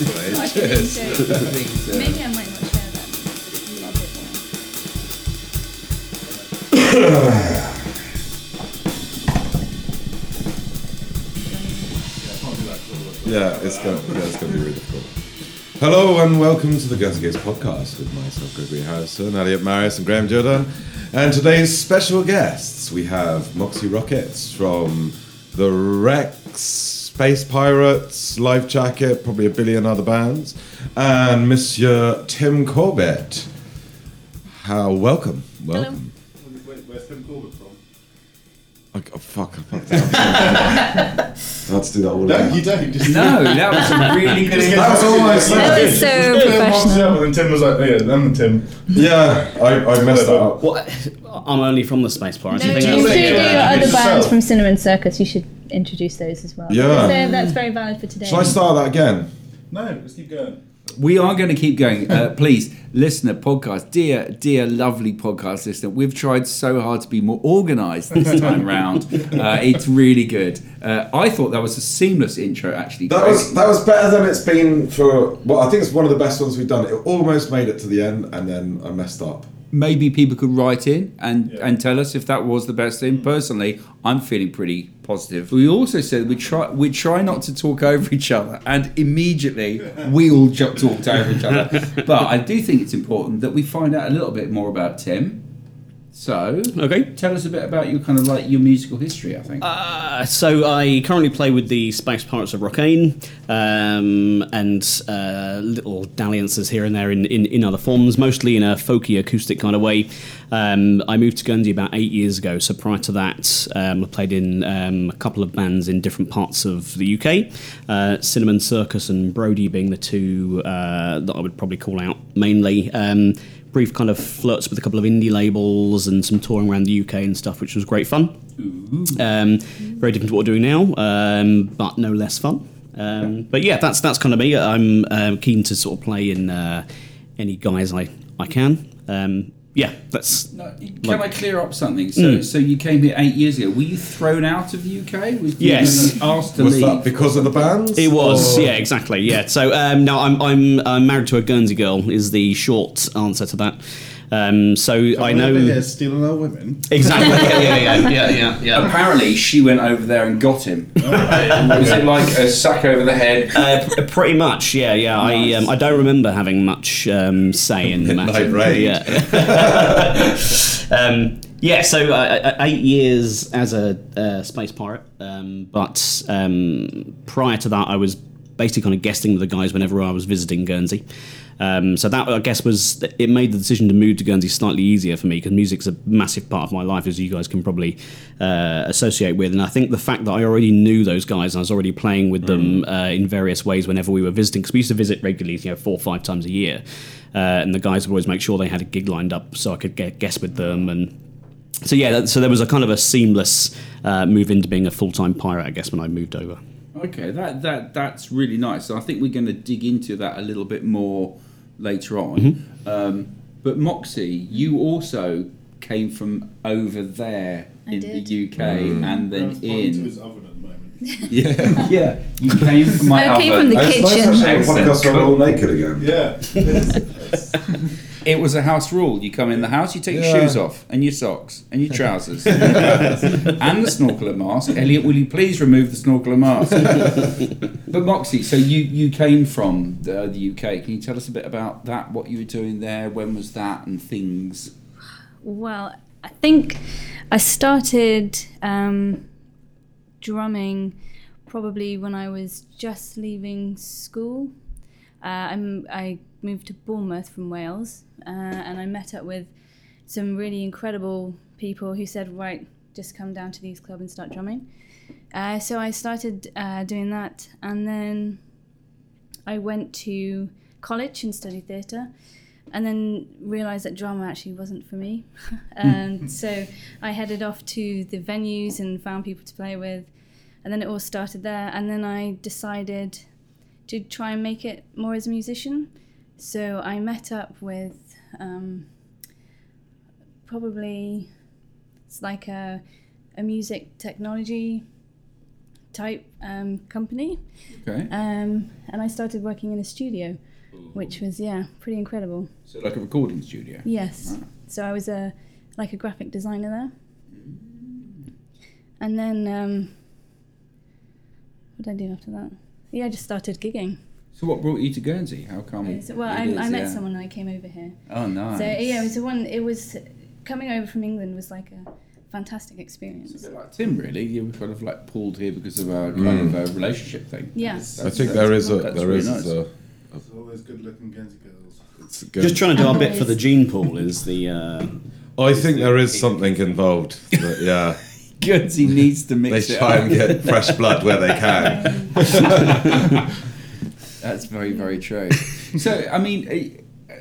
mate. Cheers, mate. I Cheers. think so. Maybe I might not share that. because it's a little bit more. Yeah, it's gonna, yeah, it's gonna be really difficult. Hello and welcome to the Guns Gates podcast with myself, Gregory Harrison, Elliot Maris, and Graham Jordan. And today's special guests, we have Moxie Rockets from the Rex, Space Pirates, Life Jacket, probably a billion other bands, and Monsieur Tim Corbett. How welcome, welcome. Where's Tim Corbett from? Like, oh, fuck, I fucked it up. I had to do that all No, you don't. Just No, that was a really good That was almost That was so professional. and then Tim was like, yeah, I'm Tim. Yeah, I, I messed that up. What? I'm only from the Space Pirates. No, you should do your other bands from Cinnamon Circus. You should introduce those as well. Yeah. So that's very valid for today. Shall I start that again? No, let's keep going. We are going to keep going. Uh, please, listener, podcast, dear, dear, lovely podcast listener. We've tried so hard to be more organised this time round. Uh, it's really good. Uh, I thought that was a seamless intro, actually. That was that was better than it's been for. Well, I think it's one of the best ones we've done. It almost made it to the end, and then I messed up. Maybe people could write in and, Yeah. and tell us if that was the best thing. Mm. Personally, I'm feeling pretty positive. We also said we try we try not to talk over each other, and immediately we all ju- talked over each other. But I do think it's important that we find out a little bit more about Tim. So, Okay. tell us a bit about your kind of like your musical history. I think. Uh, so I currently play with the Space Pirates of Rocquaine, um, and uh, little dalliances here and there in, in, in other forms, mostly in a folky acoustic kind of way. Um, I moved to Guernsey about eight years ago. So prior to that, um, I played in um, a couple of bands in different parts of the UK. Uh, Cinnamon Circus and Brody being the two uh, that I would probably call out mainly. Um, brief kind of flirts with a couple of indie labels and some touring around the UK and stuff, which was great fun. Um, very different to what we're doing now, um, but no less fun. Um, but yeah, that's that's kind of me. I'm um, keen to sort of play in uh, any guys I I can. Yeah, that's No, can like- I clear up something? So, Mm. so you came here eight years ago. Were you thrown out of the UK? Was you Yes. asked to Was leave? that because of the bands? It was, or- yeah, exactly, yeah. So um, no, I'm I'm uh, married to a Guernsey girl. Is the short answer to that. Um, so I know Yeah, stealing our women. exactly. Yeah, yeah, yeah, yeah, yeah. yeah. Apparently, she went over there and got him. Was it like a sack over the head? Uh, pretty much, yeah, yeah. I um, I don't remember having much um, say in the matter. Midnight raid. Yeah. um, yeah. So uh, uh, eight years as a uh, space pirate, um, but um, prior to that, I was basically kind of guesting with the guys whenever I was visiting Guernsey. Um, so that I guess was it made the decision to move to Guernsey slightly easier for me because music's a massive part of my life, as you guys can probably uh, associate with. And I think the fact that I already knew those guys and I was already playing with them uh, in various ways whenever we were visiting, because we used to visit regularly, you know, four or five times a year, uh, and the guys would always make sure they had a gig lined up so I could get guest with them and. So yeah, that, so there was a kind of a seamless uh, move into being a full-time pirate, I guess, when I moved over. Okay, that that that's really nice. So I think we're going to dig into that a little bit more later on. Mm-hmm. Um, but Moxie, you also came from over there I in did. the UK and then Grant's in. his oven at the moment. Yeah, yeah. You came from my I came oven. from the It's nice kitchen. actually a Excellent. podcast where we're all naked again. Yeah. It's- It was a house rule. You come in the house, you take your shoes off and your socks and your trousers and the snorkeler mask. Elliot, will you please remove the snorkeler mask? but Moxie, so you you came from the, the UK. Can you tell us a bit about that? What you were doing there? When was that? And things. Well, I think I started um, drumming probably when I was just leaving school. Uh, I'm, I moved to Bournemouth from Wales, uh, and I met up with some really incredible people who said, "Right, just come down to these club and start drumming." Uh, so I started uh, doing that, and then I went to college and studied theatre, and then realised that drama actually wasn't for me. and so I headed off to the venues and found people to play with, and then it all started there. And then I decided to try and make it more as a musician. So I met up with um, probably it's like a a music technology type um, company, Okay. um, and I started working in a studio, which was yeah pretty incredible. So like a recording studio. Yes. So I was a like a graphic designer there. And then um, what did I do after that? Yeah, I just started gigging. So what brought you to Guernsey? How come? So, well, it I, is, I met yeah. someone when I came over here. Oh, nice. So yeah, it was the one. It was coming over from England was like a fantastic It's experience. a bit like Tim, really. You were kind of like pulled here because of a kind mm. of a relationship thing. Yeah. That's- I think that's- there is a that's there really is nice. a There's always good looking Guernsey girls. it's good, Just trying to do our bit for the gene pool is the. Uh, I think there is something involved. But yeah, Guernsey needs to they mix it try up. and get fresh blood where they can. That's very, very true. so, I mean, uh,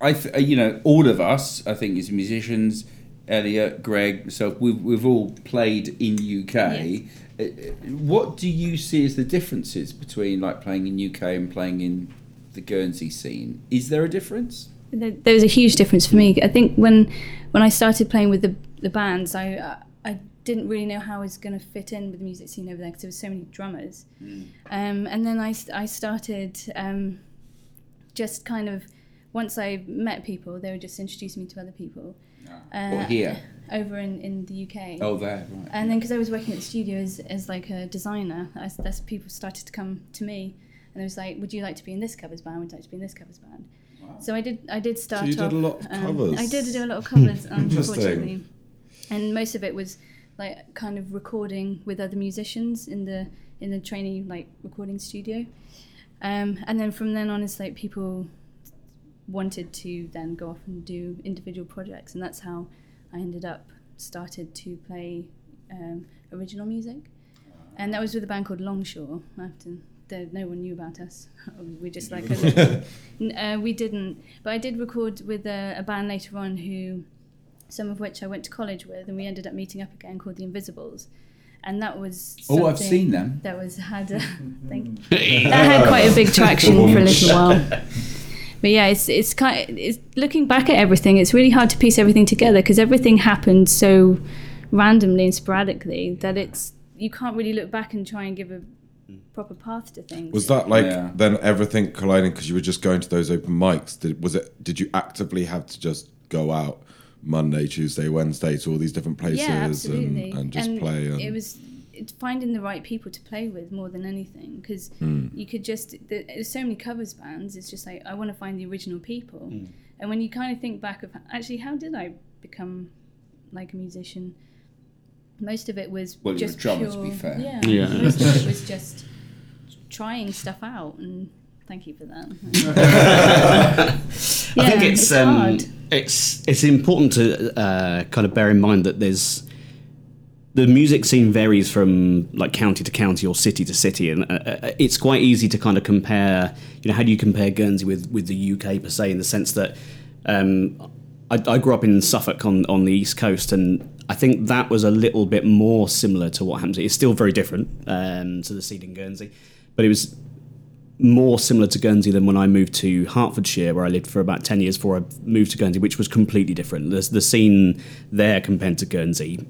I, th- uh, you know, all of us, I think, as musicians, Elliot, Greg, myself, we've, we've all played in UK. Yes. Uh, What do you see as the differences between like playing in UK and playing in the Guernsey scene? Is there a difference? There there was a huge difference for me. I think when when I started playing with the the bands, I I didn't really know how I was going to fit in with the music scene over there because there was so many drummers. Um, and then I, I started um, just kind of once I met people, they would just introduce me to other people. Uh, or here? over in, in the UK. Oh, there, right. And then because I was working at the studio as, as like a designer, I, that's people started to come to me, and it was like, "Would you like to be in this covers band? Would you like to be in this covers band?" So I did. I did start. you did off, a lot of um, covers. I did do a lot of covers, Interesting. unfortunately, and most of it was like kind of recording with other musicians in the in the training like recording studio. Um, and then from then on, it's like people wanted to then go off and do individual projects, and that's how I ended up started to play um, original music, and that was with a band called Longshore. Have no one knew about us. we just like uh, we didn't, but I did record with a, a band later on who, some of which I went to college with, and we ended up meeting up again called the Invisibles. And that was Oh, I've seen them. That was had a, thank that had quite a big traction for a little while. But yeah, it's it's kind of, it's looking back at everything. It's really hard to piece everything together because everything happened so randomly and sporadically that it's you can't really look back and try and give a proper path to things. Was that like Yeah. then everything colliding because you were just going to those open mics? Did was it? Did you actively have to just go out Monday, Tuesday, Wednesday to all these different places yeah, and, absolutely. and just play? And, it was it's finding the right people to play with more than anything because Hmm. you could just there's so many covers bands. It's just like I want to find the original people, Hmm. and when you kind of think back of actually how did I become like a musician? Most of it was Well, you're a just drummer, to pure, be fair. Yeah, Yeah. most of it was just trying stuff out, and thank you for that. I think it's it's um, it's it's important to uh, kind of bear in mind that there's the music scene varies from like county to county or city to city, and uh, uh, it's quite easy to kind of compare. You know, how do you compare Guernsey with with the UK per se? In the sense that um, I, I grew up in Suffolk on on the east coast, and I think that was a little bit more similar to what happens. It's still very different um, to the scene in Guernsey, but it was more similar to Guernsey than when I moved to Hertfordshire, where I lived for about 10 years before I moved to Guernsey, which was completely different. The, the scene there compared to Guernsey,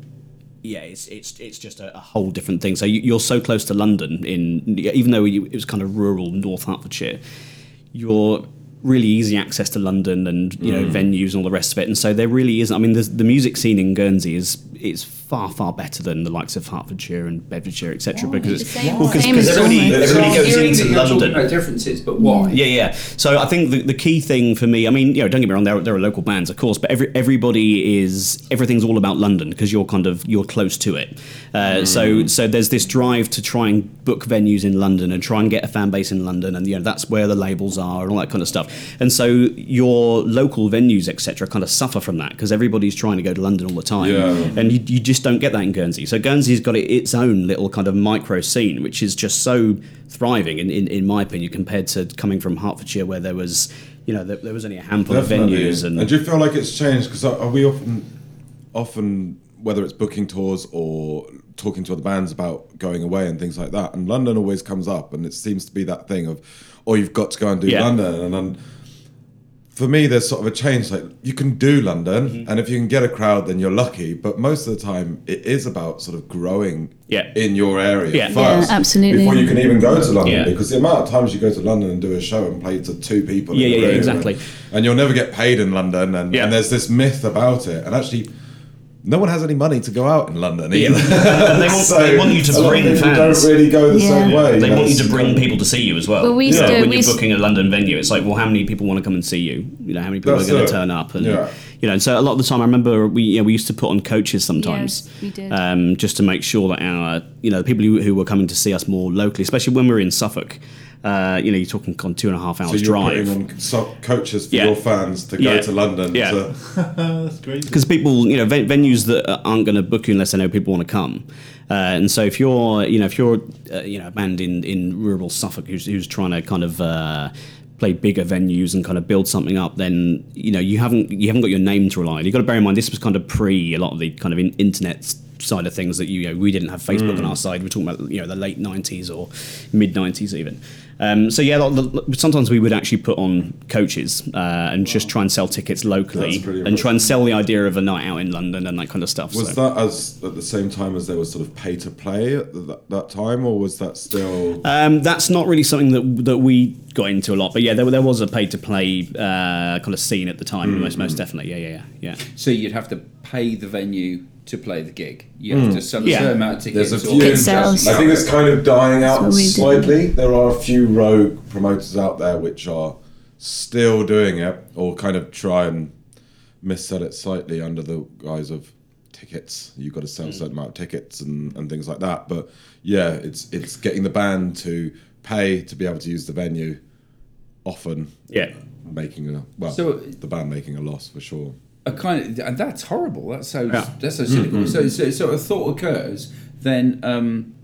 yeah, it's it's it's just a, a whole different thing. So you, you're so close to London, in even though you, it was kind of rural North Hertfordshire, you're really easy access to London and you know mm. venues and all the rest of it. And so there really isn't. I mean, the music scene in Guernsey is is far far better than the likes of Hertfordshire and Bedfordshire, etc. Because The it's same- well, 'cause- same 'cause everybody, everybody goes Hearing that into you're talking London. about differences, but why? Yeah, yeah. So I think the, the key thing for me, I mean, you know, don't get me wrong, there, are- there are local bands, of course, but every, everybody is everything's all about London because you're kind of you're close to it. Uh, So so there's this drive to try and book venues in London and try and get a fan base in London, and you know that's where the labels are and all that kind of stuff. And so your local venues, etc., kind of suffer from that because everybody's trying to go to London all the time, Yeah. and you, you just don't get that in Guernsey. So Guernsey's got its own little kind of micro scene, which is just so thriving, in, in, in my opinion, compared to coming from Hertfordshire, where there was, you know, there, there was only a handful Definitely. of venues, and, do you feel like it's changed? Because are, are we often, often whether it's booking tours or talking to other bands about going away and things like that, and London always comes up, and it seems to be that thing of, oh, you've got to go and do Yeah. London, and then for me, there's sort of a change. Like you can do London, Mm-hmm. and if you can get a crowd, then you're lucky. But most of the time, it is about sort of growing Yeah. in your area Yeah. first, Yeah, absolutely. before you can even go to London. Yeah. Because the amount of times you go to London and do a show and play to two people, Yeah, the yeah, yeah, exactly. and, and you'll never get paid in London. And, Yeah. and there's this myth about it, and actually. No one has any money to go out in London either. And they want, they want you to a lot of bring people fans. don't really go the Yeah. same way. They you want you to bring people to see you as well. Well, we used So when we you're used- booking a London venue, It's like, well, how many people want to come and see you? You know, how many people That's are going to turn up? And Yeah. you know, so a lot of the time, I remember we yeah, we used to put on coaches sometimes, Yes, we did. um, just to make sure that our you know the people who, who were coming to see us more locally, especially when we were in Suffolk. Uh, you know, you're talking on two and a half hours So hours you're drive. putting on so- coaches for Yeah. your fans to go to London. Yeah. To, That's great. because people, you know, ven- venues that aren't going to book you unless they know people want to come. Uh, and so if you're, you know, if you're, uh, you know, a band in, in rural Suffolk who's, who's trying to kind of uh, play bigger venues and kind of build something up, then you know you haven't you haven't got your name to rely on. You've got to bear in mind this was kind of pre a lot of the kind of in, internet side of things that you, you know we didn't have Facebook on our side. We're talking about you know the late '90s or mid '90s even. Um, so yeah, lo- lo- sometimes we would actually put on coaches uh, and just try and sell tickets locally and try and sell the idea of a night out in London and that kind of stuff. was so. that as at the same time as there was sort of pay to play at th- that time, or was that still? Um, that's not really something that that we got into a lot, but yeah, there, there was a pay to play uh, kind of scene at the time, most most definitely. Yeah, yeah, yeah, yeah. So you'd have to pay the venue to play the gig. You have hmm. to sell a Yeah. certain amount of tickets. There's a few. Ticket sales. I think it's kind of dying out what we did. slightly. There are a few rogue promoters out there which are still doing it, or kind of try and missell it slightly under the guise of tickets. You've got to sell a hmm. certain amount of tickets and, and things like that. But yeah, it's it's getting the band to pay to be able to use the venue. Often, Yeah. making a well, So- the band making a loss for sure. A kind of and that's horrible. That's so Yeah. that's so cynical. Mm-hmm. So, so so a thought occurs, then um,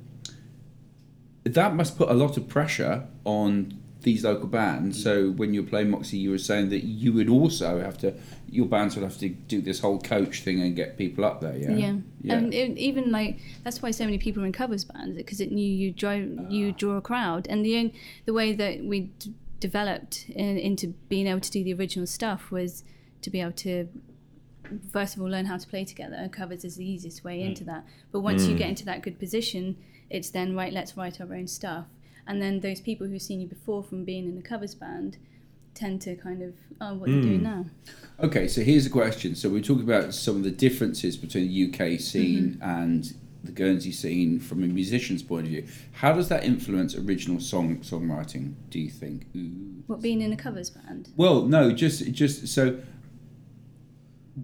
that must put a lot of pressure on these local bands. So when you're playing Moxie, you were saying that you would also have to, your bands would have to do this whole coach thing and get people up there. Yeah, Yeah, yeah. and it, even like that's why so many people are in covers bands because it knew you drive you ah. draw a crowd, and the the way that we d- developed in, into being able to do the original stuff was to be able to first of all learn how to play together. Covers is the easiest way into mm. that, but once you mm. get into that good position, it's then right. Let's write our own stuff, and then those people who've seen you before from being in the covers band tend to kind of oh what they're doing mm. now. Okay, so here's a question. So we're talking about some of the differences between the UK scene mm-hmm. and the Guernsey scene from a musician's point of view. How does that influence original song songwriting? Do you think? Ooh. What being in a covers band? Well, no, just just so.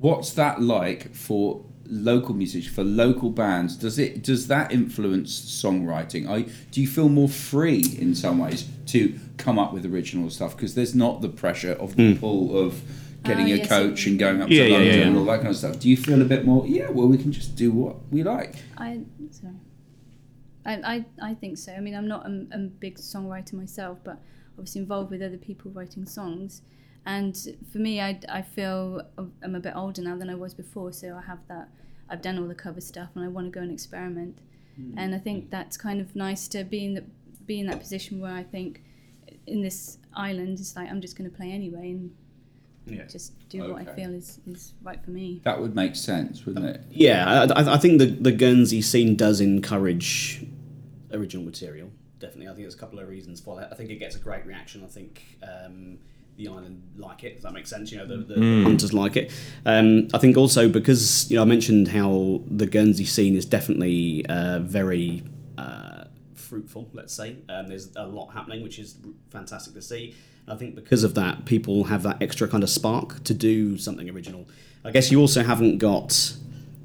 What's that like for local music for local bands? Does it does that influence songwriting? I do you feel more free in some ways to come up with original stuff because there's not the pressure of the pull of getting Ah, a yes, coach it- and going up Yeah, to London yeah, and all that kind of stuff. Do you feel a bit more? Yeah, well, we can just do what we like. I sorry. I, I, I think so. I mean, I'm not a, a big songwriter myself, but obviously involved with other people writing songs. And for me, I, I feel I'm a bit older now than I was before, so I have that. I've done all the cover stuff, and I want to go and experiment. And I think that's kind of nice to be in the be in that position where I think in this island, it's like I'm just going to play anyway and Yeah. just do what I feel is, is right for me. That would make sense, wouldn't it? Yeah, I, I- I think the, the Guernsey scene does encourage original material. Definitely, I think there's a couple of reasons for that. I think it gets a great reaction. I think um, the island like it. Does that make sense? You know, the, the hunters like it. Um, I think also because you know I mentioned how the Guernsey scene is definitely uh, very. Uh, fruitful let's say um, there's a lot happening which is fantastic to see I think because of that people have that extra kind of spark to do something original I guess you also haven't got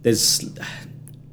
there's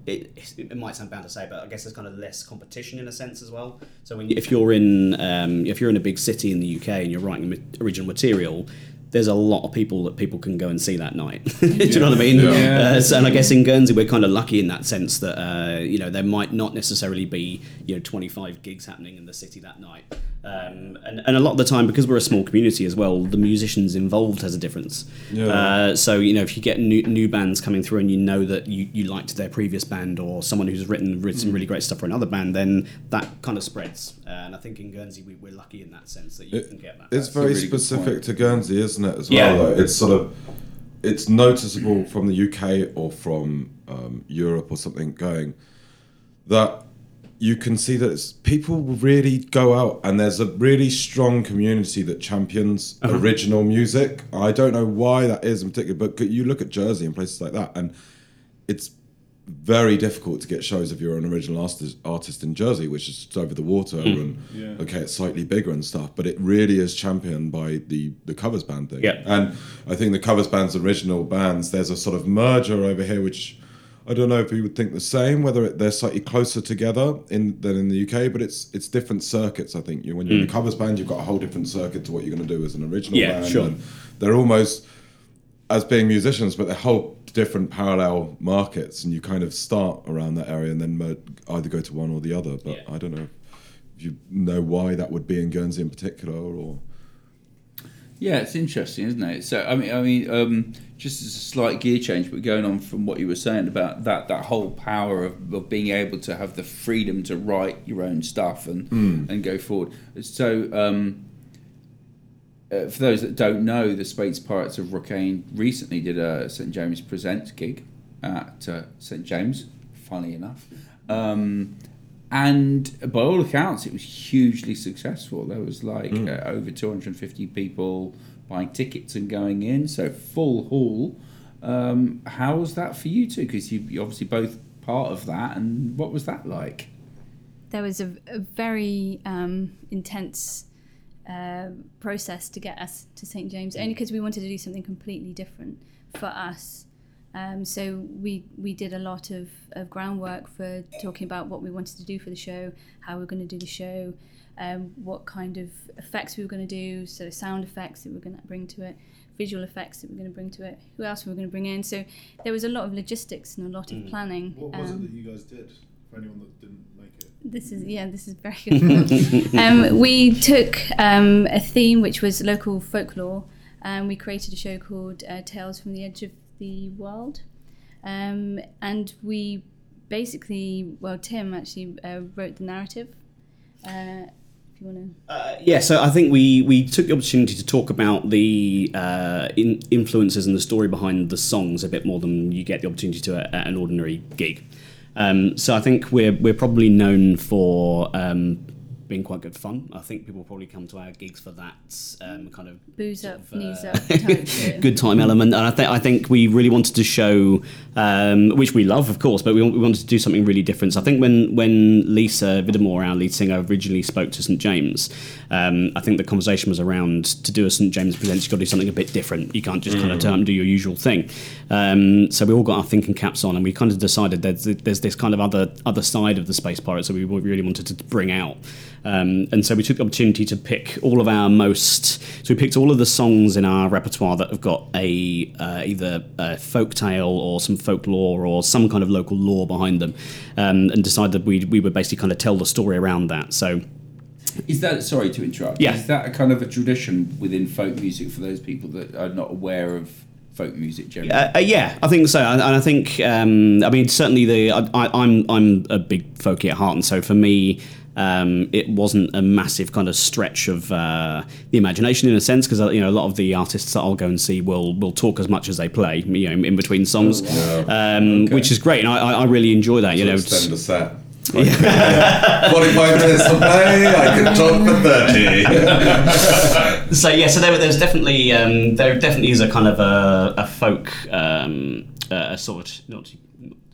it, it might sound bad to say, but I guess there's kind of less competition in a sense as well. So when you, if you're in um, if you're in a big city in the UK and you're writing original material, there's a lot of people that people can go and see that night. Do you know what I mean? Yeah. Uh, so, and I guess in Guernsey we're kind of lucky in that sense that uh, you know there might not necessarily be you know 25 gigs happening in the city that night. Um, and, and a lot of the time, because we're a small community as well, the musicians involved has a difference. Yeah. Uh, so you know, if you get new, new bands coming through and you know that you, you liked their previous band or someone who's written written some really great stuff for another band, then that kind of spreads. Uh, and I think in Guernsey we, we're lucky in that sense that you can get that. It's That's very really specific to Guernsey, isn't isn't it? As well, Yeah. though? it's sort of it's noticeable from the UK or from um, Europe or something going that you can see that it's, people really go out and there's a really strong community that champions original music. I don't know why that is in particular, but you look at Jersey and places like that, and it's very difficult to get shows if you're an original artist, artist in Jersey, which is just over the water hmm. and Yeah. okay, it's slightly bigger and stuff, but it really is championed by the the covers band thing. Yeah. And I think the covers band's original bands, there's a sort of merger over here, which I don't know if you would think the same, whether it, they're slightly closer together in than in the UK, but it's it's different circuits. I think you when you're in a hmm. covers band, you've got a whole different circuit to what you're going to do as an original Yeah, band. sure. And they're almost as being musicians, but they're whole different parallel markets, and you kind of start around that area and then either go to one or the other. But Yeah. I don't know if you know why that would be in Guernsey in particular, or Yeah, it's interesting, isn't it? So I mean, I mean, um, just as a slight gear change, but going on from what you were saying about that that whole power of, of being able to have the freedom to write your own stuff and and go forward. So. Um, uh, for those that don't know, the Space Pirates of Rocquaine recently did a St James Presents gig at uh, St James, funny enough. Um, and by all accounts, it was hugely successful. There was like uh, over 250 people buying tickets and going in, so full hall. Um, how was that for you two? Because you, you're obviously both part of that, and what was that like? there was a, a very um, intense uh, process to get us to St James, only because we wanted to do something completely different for us. Um, so we we did a lot of, of groundwork for talking about what we wanted to do for the show, how we were going to do the show, um, what kind of effects we were going to do, so sound effects that we were going to bring to it, visual effects that we were going to bring to it, who else we were going to bring in. So there was a lot of logistics and a lot of planning. What was um, it that you guys did? For anyone that didn't make it. This is yeah, this is very good. um, we took um, a theme which was local folklore, and we created a show called uh, Tales from the Edge of the World, um, and we basically, well, Tim actually uh, wrote the narrative. Uh, if you want to, Yeah, so I think we, we took the opportunity to talk about the uh, in, influences and the story behind the songs a bit more than you get the opportunity to at an ordinary gig. Um, so I think we're we're probably known for um, being quite good fun. I think people probably come to our gigs for that um, kind of booze up, of, uh, knees up, type good time element. And I think I think we really wanted to show, um, which we love, of course, but we, we wanted to do something really different. So I think when when Lisa Vidamour, our lead singer, originally spoke to St James, um, I think the conversation was around to do a St James presents. You've got to do something a bit different. You can't just kind of turn up and do your usual thing. Um, so we all got our thinking caps on, and we kind of decided that there's, there's this kind of other other side of the Space Pirates that we really wanted to bring out. Um, and so we took the opportunity to pick all of our most. So we picked all of the songs in our repertoire that have got a uh, either a folk tale or some folklore or some kind of local lore behind them, um, and decided we we would basically kind of tell the story around that. So Is that sorry to interrupt? Yeah. Is that a kind of a tradition within folk music for those people that are not aware of folk music generally? Uh, uh, yeah, I think so, and, and I think um, I mean certainly the I, I, I'm I'm a big folky at heart, and so for me. Um, it wasn't a massive kind of stretch of uh, the imagination in a sense because you know a lot of the artists that I'll go and see will will talk as much as they play you know in, between songs, um, which is great and I, I really enjoy that you know. extend the set. Like, 45 minutes to play, I can talk for 30. so yeah, so there, there's definitely um, there definitely is a kind of a, a folk um, uh, a sort not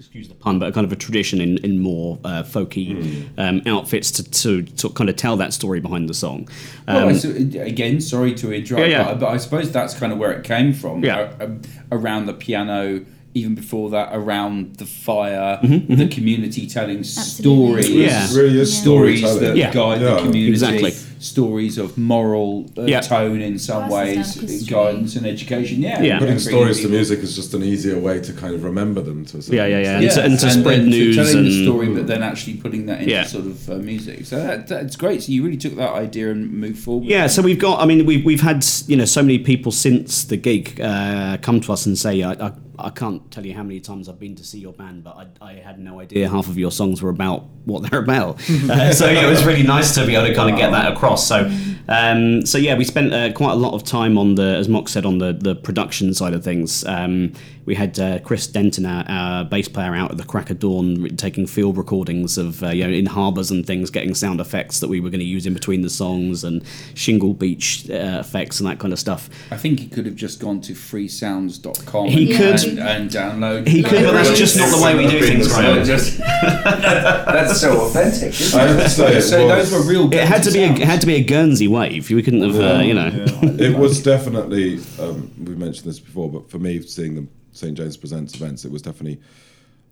excuse the pun, but a kind of a tradition in, in more uh, folky um, outfits to, to to kind of tell that story behind the song. Um, I su- again, sorry to interrupt, Yeah, yeah. But, but I suppose that's kind of where it came from. Yeah. a- a- around the piano, even before that, around the fire, Mm-hmm, the community telling Absolutely. stories. Yeah. Really is Stories storytelling. that Yeah. guide Yeah. the community, Exactly. Stories of moral uh, Yeah. tone in some Passes ways, history. guidance and education. Yeah, Yeah. Putting stories to people- music is just an easier way to kind of remember them to a certain Yeah, yeah, yeah. extent. And to- and to spread then news telling the story, but then actually putting that into Yeah. sort of uh, music. So that, that's great. So you really took that idea and moved forward. Yeah, so we've got. I mean, we've we've had you know so many people since the gig uh, come to us and say, I, I, I can't tell you how many times I've been to see your band, but I, I had no idea half of your songs were about what they're about. Uh, so yeah, it was really nice to be able to kind of get that across. So Um, so yeah, we spent uh, quite a lot of time on the, as Mock said, on the, the production side of things. Um, we had uh, Chris Denton, our, our bass player, out at the crack of dawn, taking field recordings of uh, you know in harbours and things, getting sound effects that we were going to use in between the songs and shingle beach uh, effects and that kind of stuff. I think he could have just gone to freesounds.com He could. And, and download. He could, but that's just not the way we do things, So Graham. just- that's so authentic. Isn't I it? it So those were real. It had to be a, sounds. it had to be a Guernsey wave. We couldn't have, uh, you know. it was definitely um, we mentioned this before but for me seeing the st james presents events it was definitely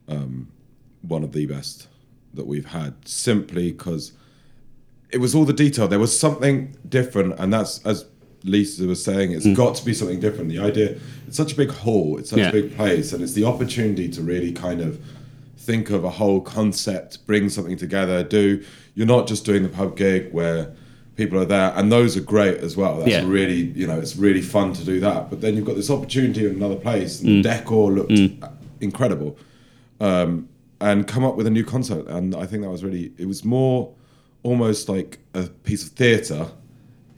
um, one of the best that we've had simply because it was all the detail there was something different and that's as lisa was saying Mm. it's got to be something different the idea it's such a big hall it's such Yeah. a big place and it's the opportunity to really kind of think of a whole concept, bring something together, do. You're not just doing the pub gig where people are there, and those are great as well. That's Yeah. really, you know, it's really fun to do that. But then you've got this opportunity in another place, and Mm. the decor looked incredible, um, and come up with a new concept. And I think that was really, it was more almost like a piece of theatre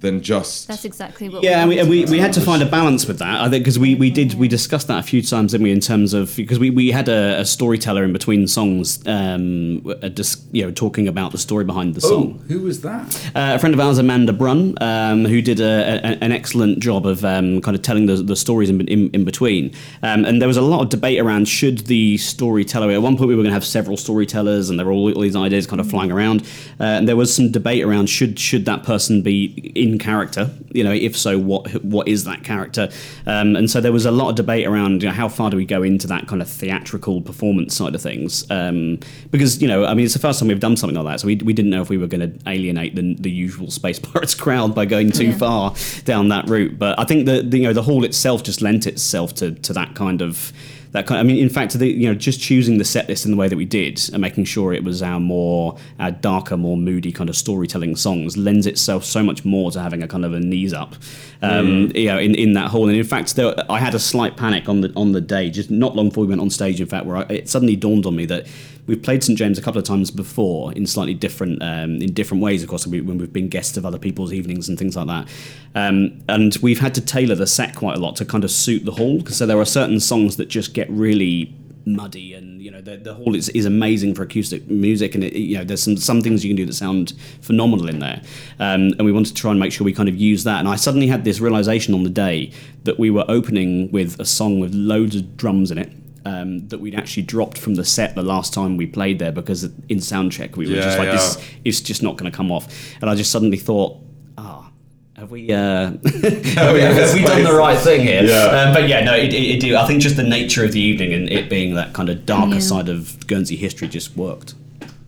than just. That's exactly what. Yeah, and we, and we, to we had to find a balance with that. I think because we, we did we discussed that a few times, didn't we? In terms of because we, we had a, a storyteller in between songs, um, a dis, you know, talking about the story behind the Oh, song. who was that? Uh, a friend of ours, Amanda Brunn, um, who did a, a, an excellent job of um, kind of telling the, the stories in, in, in between. Um, and there was a lot of debate around should the storyteller. At one point, we were going to have several storytellers, and there were all, all these ideas kind of flying around. Uh, and there was some debate around should should that person be in character. You know, if so, what what is that character? Um, and so there was a lot of debate around you know, how far do we go into that kind of theatrical performance side of things. Um, because you know, I mean, it's the first time we've done something like that, so we, we didn't know if we were going to alienate the, the usual space pirates crowd by going too Yeah. far down that route. But I think that the, you know the hall itself just lent itself to to that kind of. That kind I mean, in fact, the, you know, just choosing the set list in the way that we did and making sure it was our more, our darker, more moody kind of storytelling songs lends itself so much more to having a kind of a knees up, um, you know, in, in that hall. And in fact, there, I had a slight panic on the on the day, just not long before we went on stage. In fact, where I, it suddenly dawned on me that we've played St James a couple of times before in slightly different um, in different ways. Of course, when we've been guests of other people's evenings and things like that, um, and we've had to tailor the set quite a lot to kind of suit the hall. So there are certain songs that just get really muddy and you know the, the hall is, is amazing for acoustic music and it, you know there's some some things you can do that sound phenomenal in there um, and we wanted to try and make sure we kind of use that and I suddenly had this realization on the day that we were opening with a song with loads of drums in it um, that we'd actually dropped from the set the last time we played there because in soundcheck we were Yeah, just like this yeah. it's just not going to come off and I just suddenly thought ah have we uh Have we, have we done the right thing here? Yeah. Um, but yeah, no, it, it, it do. I think just the nature of the evening and it being that kind of darker Yeah. side of Guernsey history just worked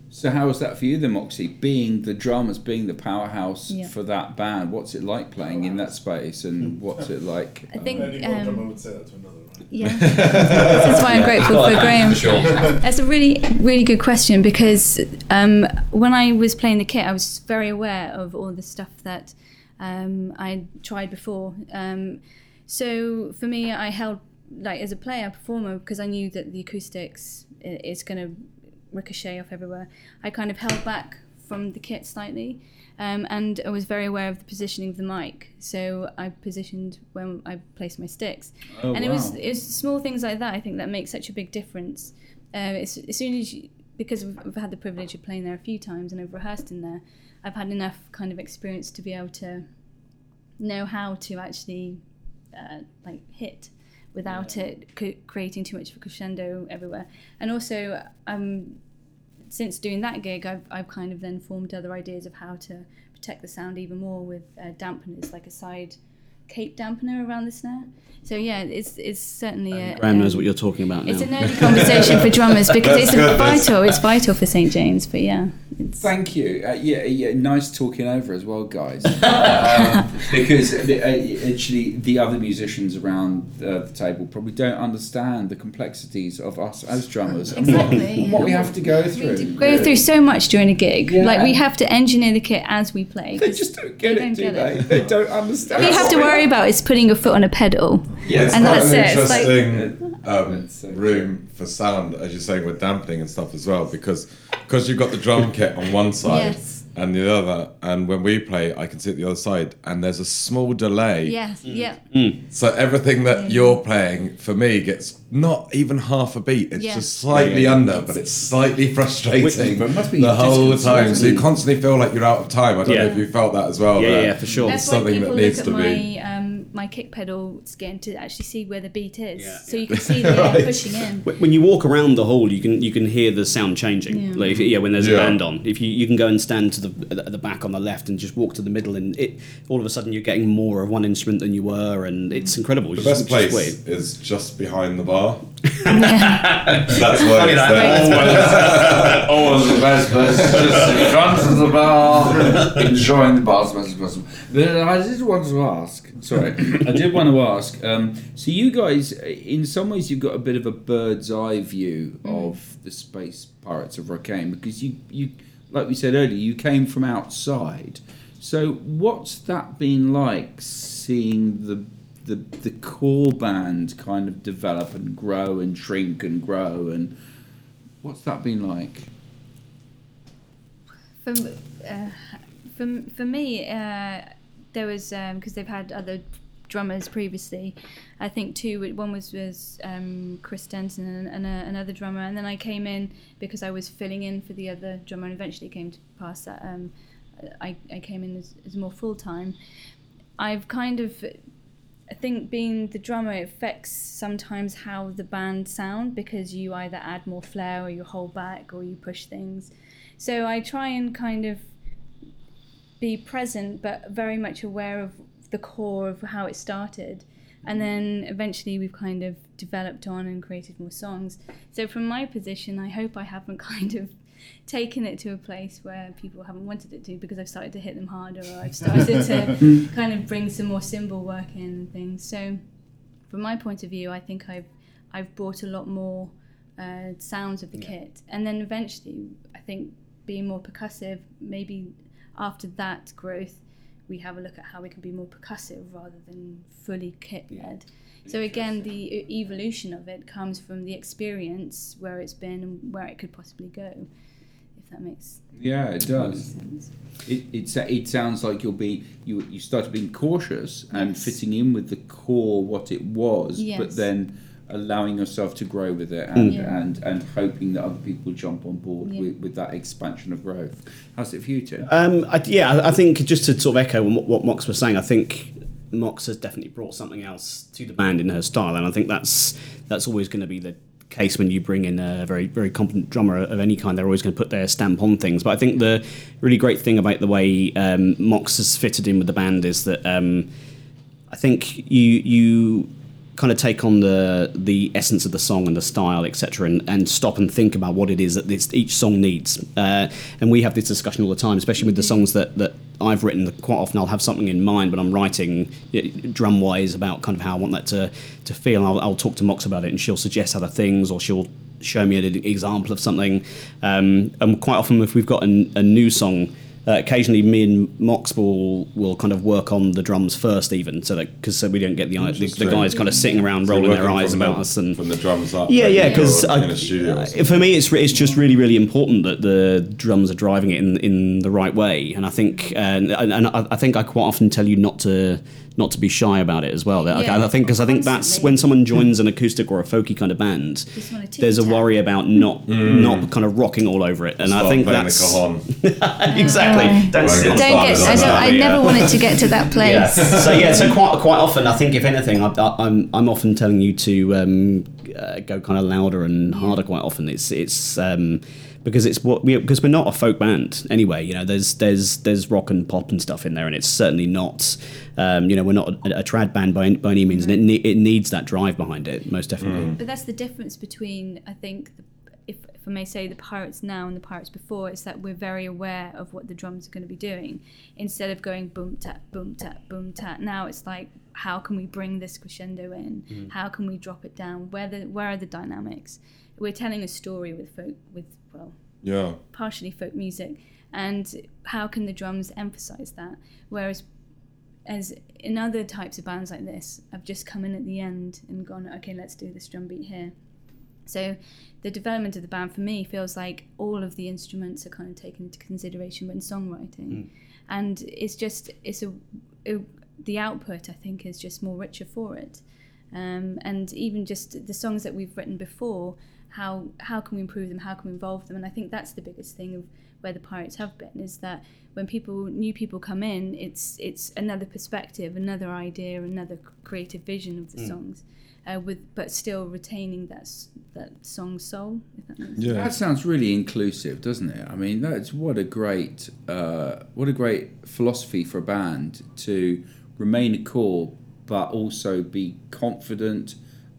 So how was that for you, then, Moxie? Being the drummers, being the powerhouse Yeah. for that band, what's it like playing in that space, and what's it like? I think. Only one drummer Um, would say that to another, right? yeah. That's why I'm grateful for Graham. For sure. That's a really, really good question because um, when I was playing the kit, I was very aware of all the stuff that um, I tried before. Um, so for me, I held like as a player, performer, because I knew that the acoustics is going to ricochet off everywhere. I kind of held back from the kit slightly. Um, and I was very aware of the positioning of the mic, so I positioned when I placed my sticks Oh, and it was wow. it was small things like that I think that make such a big difference. Uh, it's, as soon as you, because I've, I've had the privilege of playing there a few times and I've rehearsed in there, I've had enough kind of experience to be able to know how to actually uh, like hit without it c- creating too much of a crescendo everywhere. And also, um, since doing that gig, I've, I've kind of then formed other ideas of how to protect the sound even more with uh, dampeners, like a side cape dampener around the snare. So yeah, it's it's certainly a. Graham knows um, what you're talking about now. It's a nerdy conversation for drummers because it's good, vital. It's vital for St James, but yeah, it's, Thank you. Uh, yeah, yeah, nice talking over as well, guys. um, because the, uh, actually, the other musicians around uh, the table probably don't understand the complexities of us as drummers and what, Exactly. and what we have to go through. do go through so much during a gig. Yeah. Like we have to engineer the kit as we play. They 'cause just don't get they it, don't do get they? it. They don't understand. All you have to worry about is putting your foot on a pedal. Yeah, It's And quite that's an it, it's like- interesting um, so room for sound, as you're saying, with dampening and stuff as well, because because you've got the drum kit on one side Yes. And the other, and when we play, I can sit it the other side, and there's a small delay. Yes, mm. yeah. Mm. So everything that mm. you're playing for me gets not even half a beat. It's Yeah. just slightly Yeah, yeah. under, but it's slightly frustrating But must be the whole time. So you constantly feel like you're out of time. I don't know if you felt that as well. Yeah, but yeah, for sure. That's why something that needs to at be. my um, my kick pedal skin to actually see where the beat is, Yeah, so yeah. you can see the uh, Right. pushing in. When you walk around the hall, you can you can hear the sound changing. Yeah. Like if, yeah, when there's Yeah. a band on, if you, you can go and stand to the at the back on the left and just walk to the middle, and it all of a sudden you're getting more of one instrument than you were, and it's incredible. The It's best just place weird. is just behind the bar. That's why it's that. there. Always the best place, just in front of the bar, enjoying the bar's best possible. But I did want to ask, sorry, I did want to ask. Um, so you guys, in some ways, you've got a bit of a bird's eye view of the space pirates of Rocquaine because you, you, like we said earlier, you came from outside. So what's that been like seeing the the the core band kind of develop and grow and shrink and grow and what's that been like? For, uh, for, for me, uh, there was because they've had other drummers previously. I think two. One was was um, Chris Denton and, and a, another drummer, and then I came in because I was filling in for the other drummer, and eventually came to pass that um, I, I came in as, as more full time. I've kind of I think being the drummer affects sometimes how the band sound because you either add more flair or you hold back or you push things. So I try and kind of be present but very much aware of the core of how it started. And then eventually we've kind of developed on and created more songs. So from my position, I hope I haven't kind of taken it to a place where people haven't wanted it to because I've started to hit them harder or I've started to kind of bring some more cymbal work in and things. So from my point of view, I think I've I've brought a lot more uh, sounds of the kit, and then eventually, I think being more percussive. Maybe after that growth, we have a look at how we can be more percussive rather than fully kit led. So again, the evolution of it comes from the experience where it's been and where it could possibly go. If that makes Yeah, it does. sense. It, it, it sounds like you'll be you you started being cautious and Yes. fitting in with the core what it was, but then allowing yourself to grow with it and, Yeah. and, and hoping that other people jump on board Yeah. with, with that expansion of growth. How's it for you, Tim? Um, I, yeah, I- I think just to sort of echo what, what Mox was saying, I think Mox has definitely brought something else to the band in her style, and I think that's that's always going to be the case when you bring in a very very competent drummer of any kind. They're always going to put their stamp on things. But I think the really great thing about the way um, Mox has fitted in with the band is that um, I think you you kind of take on the the essence of the song and the style, etc., and, and stop and think about what it is that this, each song needs. Uh, and we have this discussion all the time, especially with the songs that, that I've written. Quite often, I'll have something in mind when I'm writing drum wise about kind of how I want that to to feel. I'll, I'll talk to Mox about it, and she'll suggest other things, or she'll show me an example of something. Um, and quite often, if we've got a, a new song. Uh, occasionally, me and Mox will will kind of work on the drums first, even so that because so we don't get the, the the guys kind of sitting around So rolling their eyes about us and from the drums up. yeah, yeah, because in a studio. or something. for me, it's it's just really, really important that the drums are driving it in in the right way, and I think and and, and I, I think I quite often tell you not to not to be shy about it as well. That- Yeah, I think because I think that's when someone joins an acoustic or a folky kind of band, there's a worry about not not kind of rocking all over it, and I think that's the exactly. Uh, Don't Right. sit Don't get. I, don't, I never wanted to get to that place. Yeah. so yeah, so quite quite often, I think if anything, I, I, I'm I'm often telling you to um, uh, go kind of louder and harder. Quite often, it's it's um, because it's what we because we're not a folk band anyway. You know, there's there's there's rock and pop and stuff in there, and it's certainly not. Um, you know, we're not a, a trad band by any, by any means, and it ne- it needs that drive behind it most definitely. But that's the difference between, I think, the, if, if I may say, the pirates now and the pirates before, is that we're very aware of what the drums are going to be doing. Instead of going boom tap, boom tap, boom tap, now it's like, how can we bring this crescendo in? How can we drop it down? Where the where are the dynamics? We're telling a story with folk, with well, Yeah. partially folk music, and how can the drums emphasize that? Whereas as in other types of bands like this, I've just come in at the end and gone, okay, let's do this drum beat here. So the development of the band for me feels like all of the instruments are kind of taken into consideration when songwriting, and it's just it's a, a the output I think is just more richer for it, um, and even just the songs that we've written before. How, how can we improve them? How can we involve them? And I think that's the biggest thing of where the pirates have been is that when people new people come in, it's it's another perspective, another idea, another creative vision of the songs, uh, with but still retaining that that song soul. If that makes sense. That sounds really inclusive, doesn't it? I mean, that's what a great, uh, what a great philosophy for a band to remain a core, but also be confident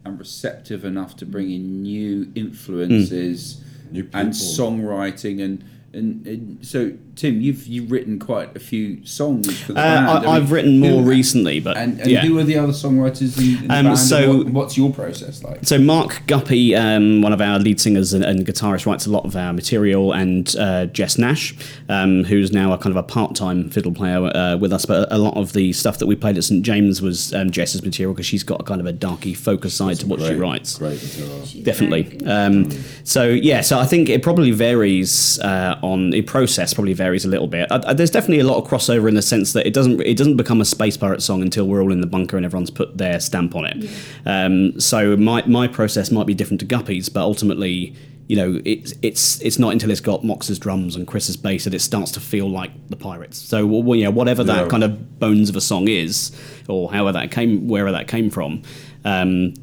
and receptive enough to bring in new influences mm. New and songwriting and. And, and so, Tim, you've you've written quite a few songs for the Uh, band. I, mean, I've written more who- recently, but And, and yeah. who are the other songwriters in, in the Um, band? so- what, what's your process like? So Mark Guppy, um, one of our lead singers and, and guitarist, writes a lot of our material, and uh, Jess Nash, um, who's now a kind of a part-time fiddle player uh, with us. But a lot of the stuff that we played at St James was um, Jess's material because she's got a kind of a darky focus side to what she writes. Great material. Definitely. Um, so yeah, so I think it probably varies uh, on the process. Probably varies a little bit. Uh, uh, there's definitely a lot of crossover in the sense that it doesn't it doesn't become a space pirate song until we're all in the bunker and everyone's put their stamp on it. Um, so my my process might be different to Guppy's, but ultimately. You know, it's it's it's not until it's got Mox's drums and Chris's bass that it starts to feel like the Pirates. So, well, you know, whatever that Yeah. kind of bones of a song is, or however that came, wherever that came from, um,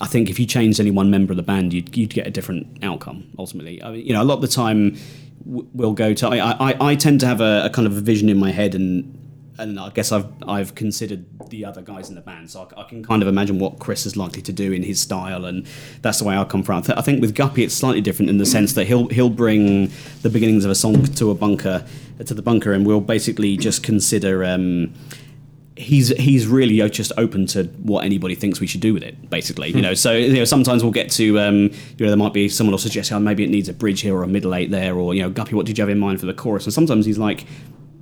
I think if you changed any one member of the band, you'd, you'd get a different outcome ultimately. I mean, you know, a lot of the time w- we'll go to. I, I, I tend to have a, a kind of a vision in my head, and and I guess I've I've considered the other guys in the band, so I, I can kind of imagine what Chris is likely to do in his style, and that's the way I come from. I, I think with Guppy, it's slightly different in the sense that he'll he'll bring the beginnings of a song to a bunker to the bunker, and we'll basically just consider. Um, he's he's really just open to what anybody thinks we should do with it. Basically, you know. So you know, sometimes we'll get to um, you know there might be someone will suggest, oh, maybe it needs a bridge here or a middle eight there, or you know, Guppy, what did you have in mind for the chorus? And sometimes he's like,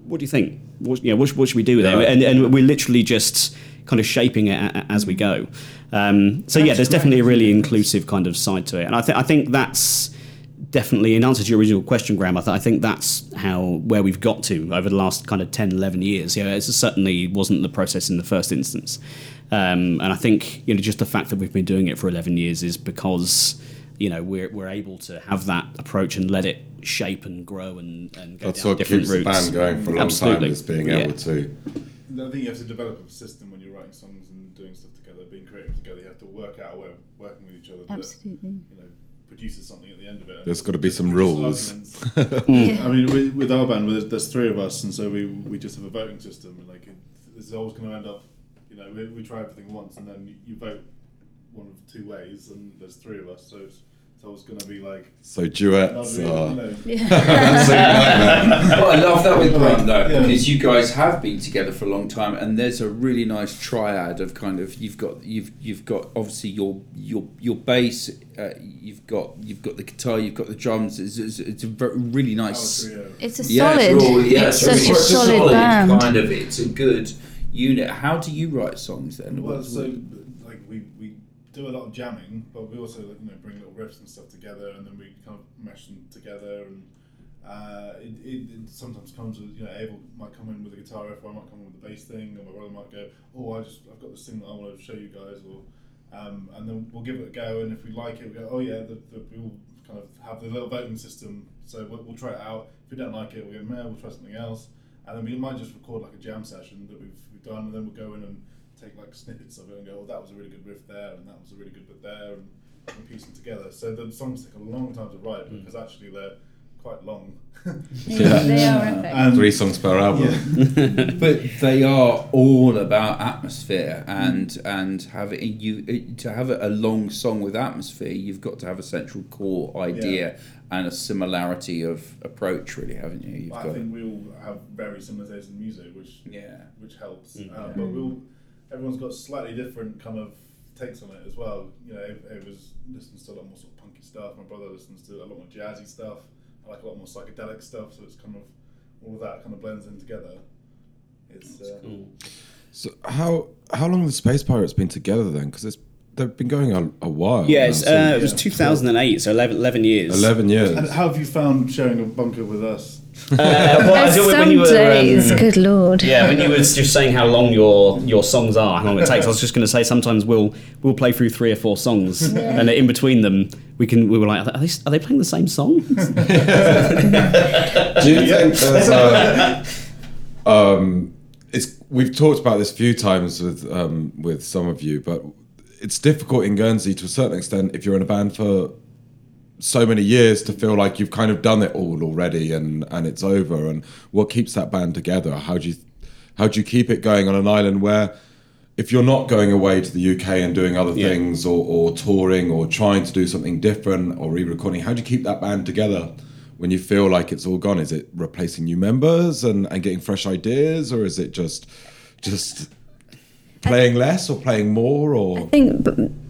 what do you think? What, you know, what, what should we do with it? And, and we're literally just kind of shaping it as we go. Um, so yeah, there's definitely a really inclusive kind of side to it, and I think I think that's definitely in answer to your original question graham I, th- I think that's how where we've got to over the last kind of 10 11 years you know it certainly wasn't the process in the first instance um, and i think you know just the fact that we've been doing it for 11 years is because you know we're, we're able to have that approach and let it shape and grow and, and go That's down what different keeps routes the band going for a long Absolutely. time, is being Yeah. able to. I think you have to develop a system when you're writing songs and doing stuff together, being creative together. You have to work out a way of working with each other that Absolutely. you know produces something at the end of it. There's got to be some rules. Yeah. I mean, with, with our band, there's, there's three of us, and so we we just have a voting system, and like it, it's always going to end up, you know, we, we try everything once, and then you, you vote one of two ways, and there's three of us, so it's, it's going to be like, So duets really, are. you know, well, I love that with Grunt though, Yeah. because you guys have been together for a long time, and there's a really nice triad of kind of you've got you've you've got obviously your your your bass, uh, you've got you've got the guitar, you've got the drums. It's, it's, it's a ver- really nice. It's a Yeah, solid. it's, all, yeah, it's it's, such a it's solid, band. kind of. It's a good unit. How do you write songs then? Well, What- so like we, we do a lot of jamming, but we also you know bring little riffs and stuff together, and then we kind of mesh them together. And uh, it, it, it sometimes comes with you know Abel might come in with a guitar riff, or I might come in with a bass thing, and my brother might go, "Oh, I just I've got this thing that I want to show you guys," or um, and then we'll give it a go, and if we like it, we go, "Oh yeah," the, the, we'll kind of have the little voting system. So we'll, we'll try it out. If we don't like it, we'll go, "Man, we'll try something else." And then we might just record like a jam session that we've, we've done, and then we'll go in and take like snippets of it and go, "Oh, that was a really good riff there, and that was a really good bit there," and, and piece them together. So the songs take a long time to write because actually they're quite long. Yeah, they are epic. And- Three songs per album. Yeah. but they are all about atmosphere and and having you to have a long song with atmosphere you've got to have a central core idea and a similarity of approach really haven't you you've I got think we all have very similar tastes in music, which yeah which helps. Mm. Um, but we'll everyone's got slightly different kind of takes on it as well. You know, Ava Ava's listens to a lot more sort of punky stuff. My brother listens to a lot more jazzy stuff. I like a lot more psychedelic stuff. So it's kind of all of that kind of blends in together. It's uh, So how how long have the Space Pirates been together then? Because they've been going a, a while. Yeah, now, it's, so- uh, it was 2008, so 11, 11 years. eleven years. and how have you found sharing a bunker with us? Uh, well, I There's do it when some you were, um, good lord. Yeah, when you were just saying how long your your songs are, how long it takes, I was just going to say sometimes we'll we'll play through three or four songs, and in between them we can we were like, are they, are they playing the same song? Do you think there's a, um, it's we've talked about this a few times with um, with some of you, but it's difficult in Guernsey to a certain extent if you're in a band for so many years to feel like you've kind of done it all already and and it's over. And what keeps that band together? How do you how do you keep it going on an island where if you're not going away to the UK and doing other Yeah. things or, or touring or trying to do something different or re-recording, how do you keep that band together when you feel like it's all gone? Is it replacing new members and, and getting fresh ideas, or is it just just playing less or playing more? Or I think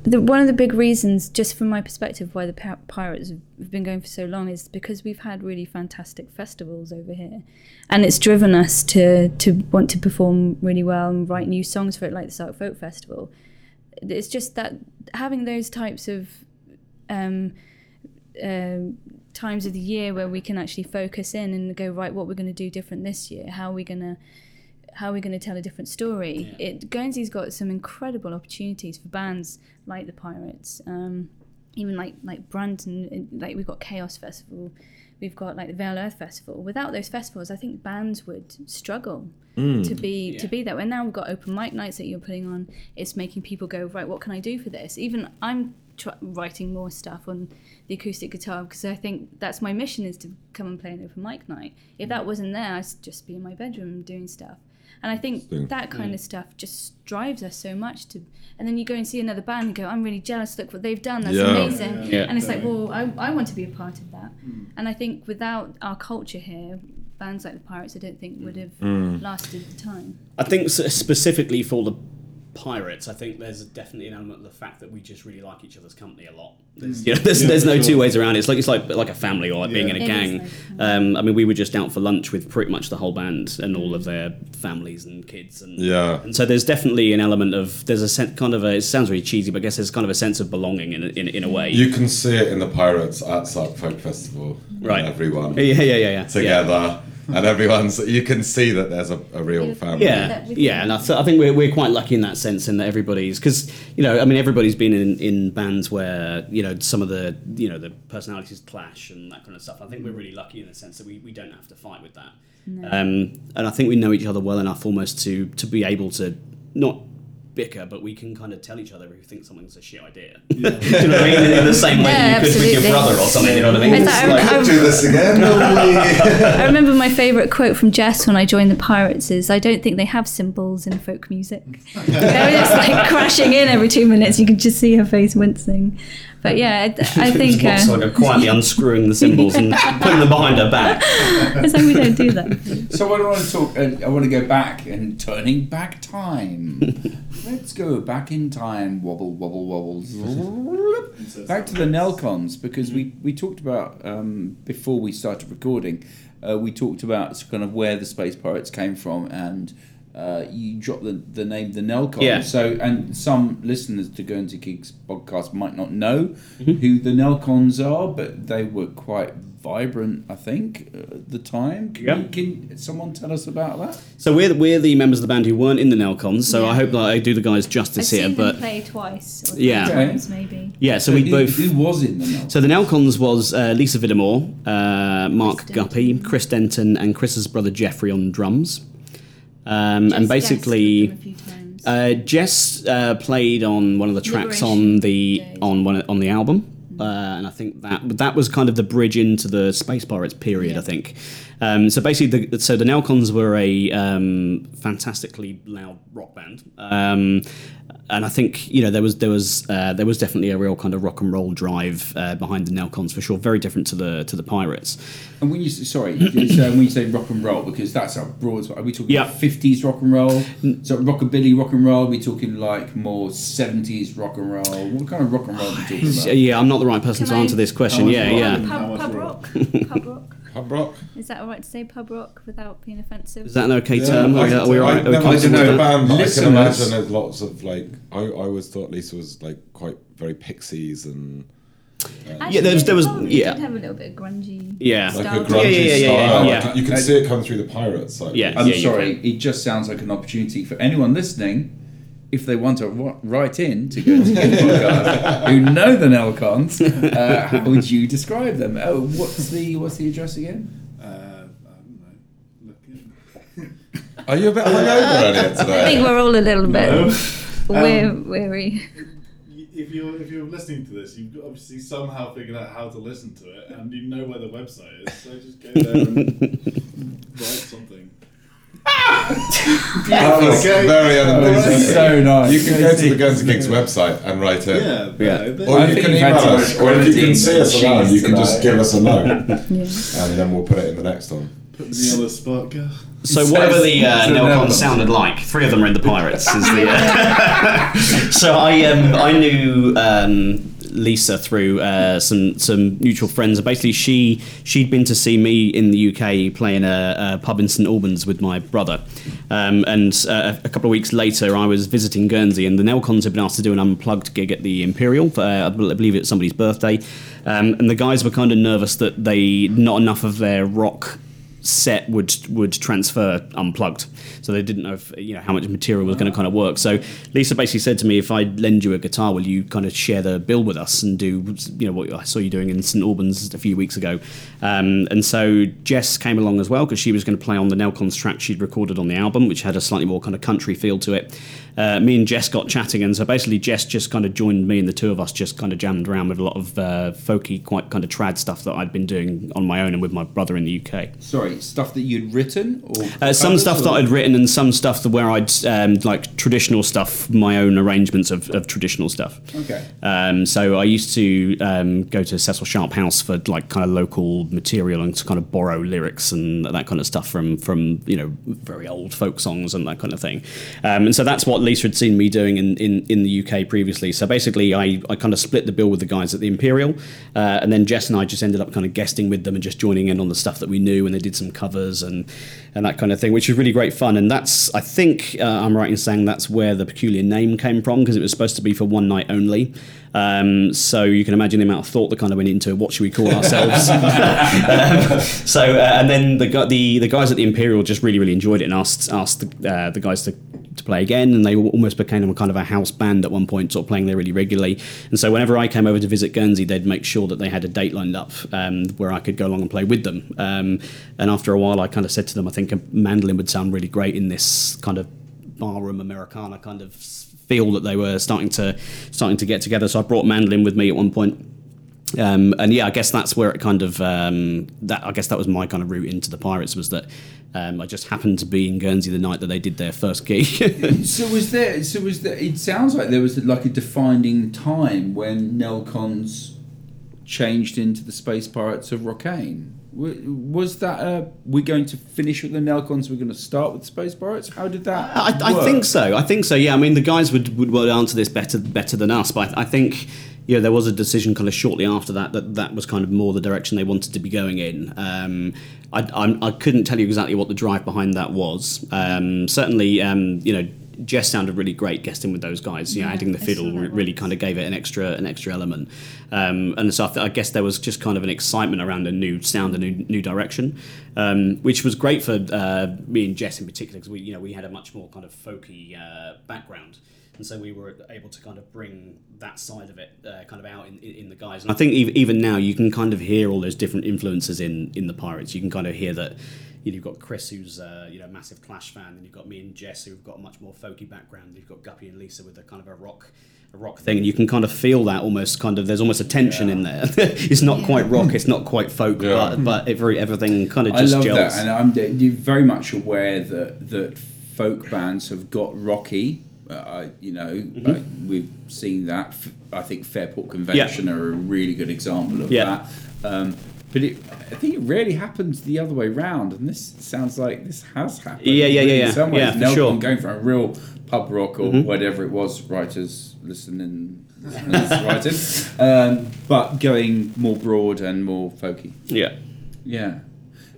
the, one of the big reasons, just from my perspective, why the Pirates have been going for so long is because we've had really fantastic festivals over here, and it's driven us to to want to perform really well and write new songs for it, like the Sark Folk Festival. It's just that having those types of um, um, times of the year where we can actually focus in and go right, what we're going to do different this year, how are we going to how are we going to tell a different story? It Guernsey's got some incredible opportunities for bands like the Pirates, um, even like like Brandon. Like we've got Chaos Festival, we've got like the Vale Earth Festival. Without those festivals, I think bands would struggle to be to be there. And now we've got open mic nights that you're putting on. It's making people go right. What can I do for this? Even I'm tr- writing more stuff on the acoustic guitar because I think that's my mission is to come and play an open mic night. If that wasn't there, I'd just be in my bedroom doing stuff. And I think Interesting. that kind of stuff just drives us so much to. And then you go and see another band and go, "I'm really jealous. Look what they've done. That's Yeah. amazing." Yeah. And it's like, well, I, I want to be a part of that. Mm. And I think without our culture here, bands like the Pirates, I don't think would mm. have mm. lasted the time. I think specifically for the Pirates, I think there's definitely an element of the fact that we just really like each other's company a lot. There's, you know, there's, Yeah, there's no sure. two ways around it. It's like it's like like a family or like being in a It gang. like- Um, I mean, we were just out for lunch with pretty much the whole band and all of their families and kids and Yeah. And so there's definitely an element of there's a sense, kind of a it sounds really cheesy, but I guess there's kind of a sense of belonging in a, in, in a way. you can see it in the Pirates at Sark Folk Festival. Right. Everyone yeah, yeah, yeah, yeah. yeah. Together. And everyone's, you can see that there's a, a real family. Yeah, yeah, and I, th- I think we're, we're quite lucky in that sense, in that everybody's because you know, I mean, everybody's been in, in bands where you know some of the you know the personalities clash and that kind of stuff. I think we're really lucky in the sense that we, we don't have to fight with that, um, and I think we know each other well enough almost to to be able to not bicker, but we can kind of tell each other if we think something's a shit idea. Do you know what I mean? In, in the same way Yeah, that you could with your brother or something. You know what I mean? It's like- It's like- Do this again. I remember my favourite quote from Jess when I joined the Pirates is, "I don't think they have cymbals in folk music." they were just like crashing in every two minutes. You could just see her face wincing. But yeah, I, I think uh, Sort of quietly unscrewing the cymbals and putting them behind her back. it's like we don't do that. So I want to talk. Uh, I want to go back and turning back time. Let's go back in time. Wobble, wobble, wobbles. back to the Nelcons because we we talked about um, before we started recording. Uh, we talked about kind of where the Space Pirates came from and. Uh, you dropped the, the name the Nelcons. Yeah. So, and some listeners to Guernsey Kings podcast might not know Mm-hmm. who the Nelcons are, but they were quite vibrant, I think, uh, at the time. Can, Yeah. you- can someone tell us about that? So we're we're the members of the band who weren't in the Nelcons. So I hope that I do the guys I've justice here. seen But play twice or Yeah. times maybe. yeah, so we who, both. Who was in the Nelcons? So the Nelcons was uh, Lisa Vidamour, uh, Mark Chris Guppy, Denton. Chris Denton, and Chris's brother Jeffrey on drums. Um, and basically, guessed with them a few times. Uh, Jess uh, played on one of the tracks on the Liberation Day. on one on the album, uh, and I think that that was kind of the bridge into the Space Pirates period. I think. Um, so basically, the, so the Nelcons were a um, fantastically loud rock band, um, and I think you know there was there was uh, there was definitely a real kind of rock and roll drive uh, behind the Nelcons for sure. Very different to the to the Pirates. and when you sorry, so when you say rock and roll, because that's a broad. Are we talking Yeah. fifties rock and roll? So rockabilly rock and roll? Are we talking like more seventies rock and roll? What kind of rock and roll are we talking about? yeah, I'm not the right person Can to I- answer this question. How Yeah, yeah. Pub, pub rock? rock. pub rock. Pub rock. Is that alright to say pub rock without being offensive? Is that an okay Yeah, term? I, Are we, are we I, alright? Are we never listened comfortable to the band, but I can imagine there's lots of like. I, I always thought Lisa was like quite very pixies and Actually, Yeah, there was- there was- yeah. Did have a little bit of grungy. Yeah. like a grungy Yeah, yeah, yeah, yeah, style. yeah. Like, you can see it come through the pirates. Side. Yeah. I'm you sorry, it just sounds like an opportunity for anyone listening, if they want to write in to go to the podcast, who know the Nelcons, uh, how would you describe them? Oh, what's the what's the address again? Uh, I don't know. Look in. Are you a bit hungover Elliot today? I think we're all a little bit No. weary. Um, weary. if you're if you're listening to this, you've obviously somehow figured out how to listen to it, and you know where the website is. So just go there and write something. That was Okay. very unenthusiastic. so nice. You can go to the Guernsey Kings website and write it. Yeah, Yeah. Or I you can email had us, or if you can see us and around, you can just give us a note, Yeah. and then we'll put it in the next one. put me on the spot, girl. So Whatever the uh, It's Nelcon Nelcon. sounded like, three of them are in the Pirates. Is the, uh, so I um, I knew um, Lisa through uh, some some mutual friends. And basically, she she'd been to see me in the UK playing a, a pub in St Albans with my brother, um, and uh, a couple of weeks later, I was visiting Guernsey, and the Nelcons had been asked to do an unplugged gig at the Imperial. For, uh, I believe it's somebody's birthday, um, and the guys were kind of nervous that they not enough of their rock set would would transfer unplugged. So they didn't know if you know how much material was going to kind of work. So Lisa basically said to me, if I lend you a guitar, will you kind of share the bill with us and do you know what I saw you doing in St Albans a few weeks ago? Um, and so Jess came along as well because she was going to play on the Nelcons track she'd recorded on the album, which had a slightly more kind of country feel to it. Uh, me and Jess got chatting, and so basically Jess just kind of joined me, and the two of us just kind of jammed around with a lot of uh, folky, quite kind of trad stuff that I'd been doing on my own and with my brother in the UK. Sorry, stuff that you'd written or Uh, some stuff that I'd written and some stuff that where I'd um, like traditional stuff, my own arrangements of, of traditional stuff. Okay. Um, so I used to um, go to Cecil Sharp House for like kind of local material and to kind of borrow lyrics and that kind of stuff from from you know very old folk songs and that kind of thing. Um, and so that's what Lisa had seen me doing in, in, in the UK previously. So basically, I, I kind of split the bill with the guys at the Imperial, uh, and then Jess and I just ended up kind of guesting with them and just joining in on the stuff that we knew, and they did some covers and and that kind of thing, which was really great fun. And that's I think uh, I'm right in saying that's where the peculiar name came from because it was supposed to be for one night only. Um, so you can imagine the amount of thought that kind of went into what should we call ourselves. Um, so uh, and then the, the the guys at the Imperial just really really enjoyed it and asked asked the, uh, the guys to to play again, and they almost became a kind of a house band at one point, sort of playing there really regularly. And so whenever I came over to visit Guernsey, they'd make sure that they had a date lined up um, where I could go along and play with them. Um, and after a while, I kind of said to them, I think a mandolin would sound really great in this kind of barroom Americana kind of feel that they were starting to starting to get together. So I brought mandolin with me at one point. Um, and yeah, I guess that's where it kind of um, that. I guess that was my kind of route into the Pirates was that um, I just happened to be in Guernsey the night that they did their first gig. So was there? So was there? It sounds like there was like a defining time when Nelcons changed into the Space Pirates of Rocquaine. Was that a, we're going to finish with the Nelcons? We're going to start with Space Pirates. How did that? I, I think so. I think so. Yeah. I mean, the guys would, would, answer this better better than us, but I, I think you know there was a decision kind of shortly after that that that was kind of more the direction they wanted to be going in. Um, I, I'm, I couldn't tell you exactly what the drive behind that was. Um, certainly, um, you know. Jess sounded really great guesting with those guys. You know, Yeah, adding the fiddle really kind of gave it an extra an extra element. Um, and so I, th- I guess there was just kind of an excitement around a new sound, a new new direction, um, which was great for uh, me and Jess in particular because we you know we had a much more kind of folky uh, background. And so we were able to kind of bring that side of it uh, kind of out in, in, in the guys. And I think ev- even now you can kind of hear all those different influences in, in the Pirates. You can kind of hear that you know, you've got Chris, who's uh, you know a massive Clash fan, and you've got me and Jess, who've got a much more folky background. You've got Guppy and Lisa with a kind of a rock, a rock thing, and you can kind of feel that almost kind of. There's almost a tension in there. it's not quite rock, it's not quite folk, Yeah. but but every everything kind of just. I just love gels. that, and I'm d- you're very much aware that that folk bands have got rocky. Uh, I- you know, Mm-hmm. uh, we've seen that. I think Fairport Convention are a really good example of Yeah. that. Um, but it, I think it rarely happens the other way round, and this sounds like this has happened. Yeah, yeah, yeah, really, yeah. In some ways, Yeah, for sure. going from a real pub rock or Mhm. whatever it was, writers listening, listeners writing, um, but going more broad and more folky. yeah. Yeah.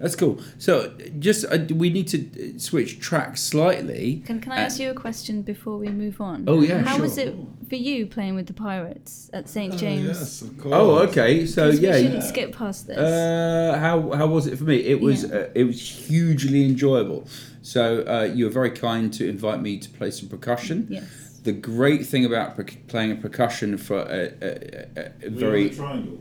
That's cool. So just uh, we need to uh, switch tracks slightly. Can, can I Uh, ask you a question before we move on? Oh, yeah, How sure. was it for you playing with the Pirates at St James? yes, of course. Oh, okay. So yeah. we shouldn't skip past this. Uh, how how was it for me? It was Yeah. uh, it was hugely enjoyable. So uh, you were very kind to invite me to play some percussion. yes. The great thing about per- playing a percussion for a, a, a, a very were triangle.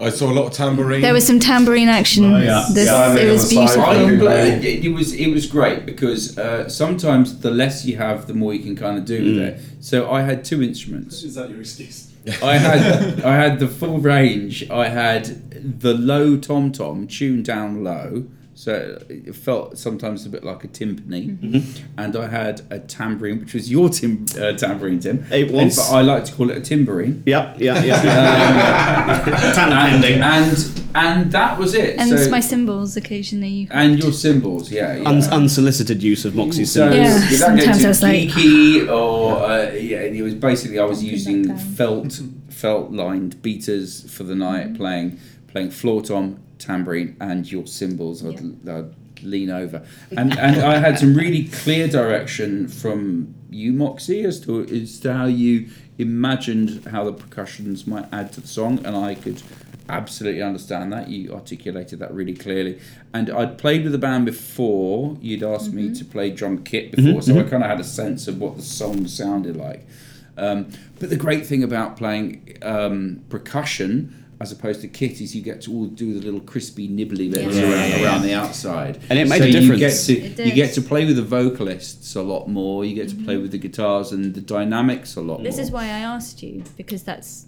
I saw a lot of tambourine. There was some tambourine action. Nice. Yeah. This, Yeah, it was beautiful. I'm glad it, it was it was great because uh, sometimes the less you have, the more you can kind of do with it. So I had two instruments. Is that your excuse? I had I had the full range. I had the low tom tom tuned down low, so it felt sometimes a bit like a timpani. And I had a tambourine, which was your tim- uh, tambourine, Tim. It And- was. but I like to call it a timbrine. Yep, yeah, yeah. Talent And, and and that was it. And so, my cymbals occasionally. You and your cymbals, yeah. yeah. Un- unsolicited use of Moxie's So cymbals. Yeah, sometimes too I was like- geeky or uh, yeah, it was basically I was Bumping using felt felt lined beaters for the night, Mm-hmm. playing playing floor tom, tambourine, and your cymbals. I'd, I'd lean over, and and I had some really clear direction from you, Moxie, as to as to how you imagined how the percussions might add to the song, and I could absolutely understand that. You articulated that really clearly. And I'd played with the band before. You'd asked me to play drum kit before, so I kind of had a sense of what the song sounded like. Um, but the great thing about playing um, percussion as opposed to kit is you get to all do the little crispy nibbly bits Yeah. around, Yeah, yeah, around the outside. And it made so a difference. You get, to, you get to play with the vocalists a lot more. You get to play mm-hmm. with the guitars and the dynamics a lot This more. is why I asked you because that's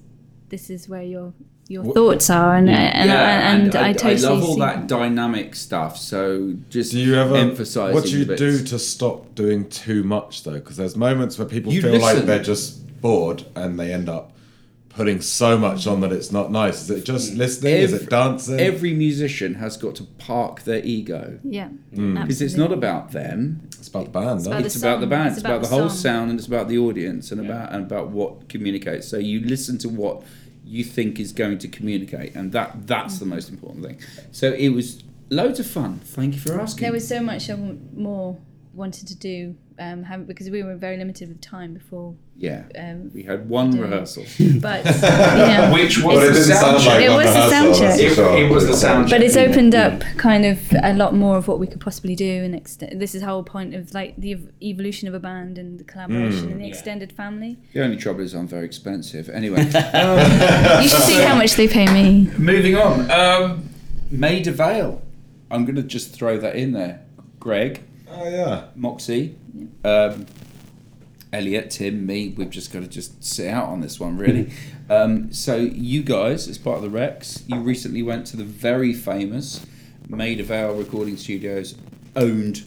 this is where your your Wha- thoughts are, and and, yeah, and, I, totally love all see that dynamic stuff. So just Do you ever emphasise What do you the do to stop doing too much though? Because there's moments where people You feel like they're just bored and they end up putting so much on that it's not nice. Is it just mm. listening? Is it dancing? Every musician has got to park their ego Yeah, mm. because it's not about them. it's about the band. It's no? about it's the about the band. It's It's about, about the the whole song. sound, and it's about the audience, and about and about what communicates. So you listen to what you think is going to communicate, and that that's the mm. most important thing. So it was loads of fun. Thank you for asking. There was so much I more wanted to do um, have, because we were very limited with time before. yeah, Um, we had one doing- rehearsal. but yeah, Which But was it the sound sound like It was the rehearsal, sound check. It- it was the sound but it's check. opened up kind of a lot more of what we could possibly do and extend. This is the whole point of like the ev- evolution of a band and the collaboration and the extended family. The only trouble is I'm very expensive. Anyway, You should see how much they pay me. moving on. Um, Maida Vale. I'm going to just throw that in there. Greg, Oh yeah. Moxie, um, Elliot, Tim, me. We've just got to just sit out on this one, really. um, so you guys, as part of the Rex, you recently went to the very famous Maida Vale Recording Studios, owned,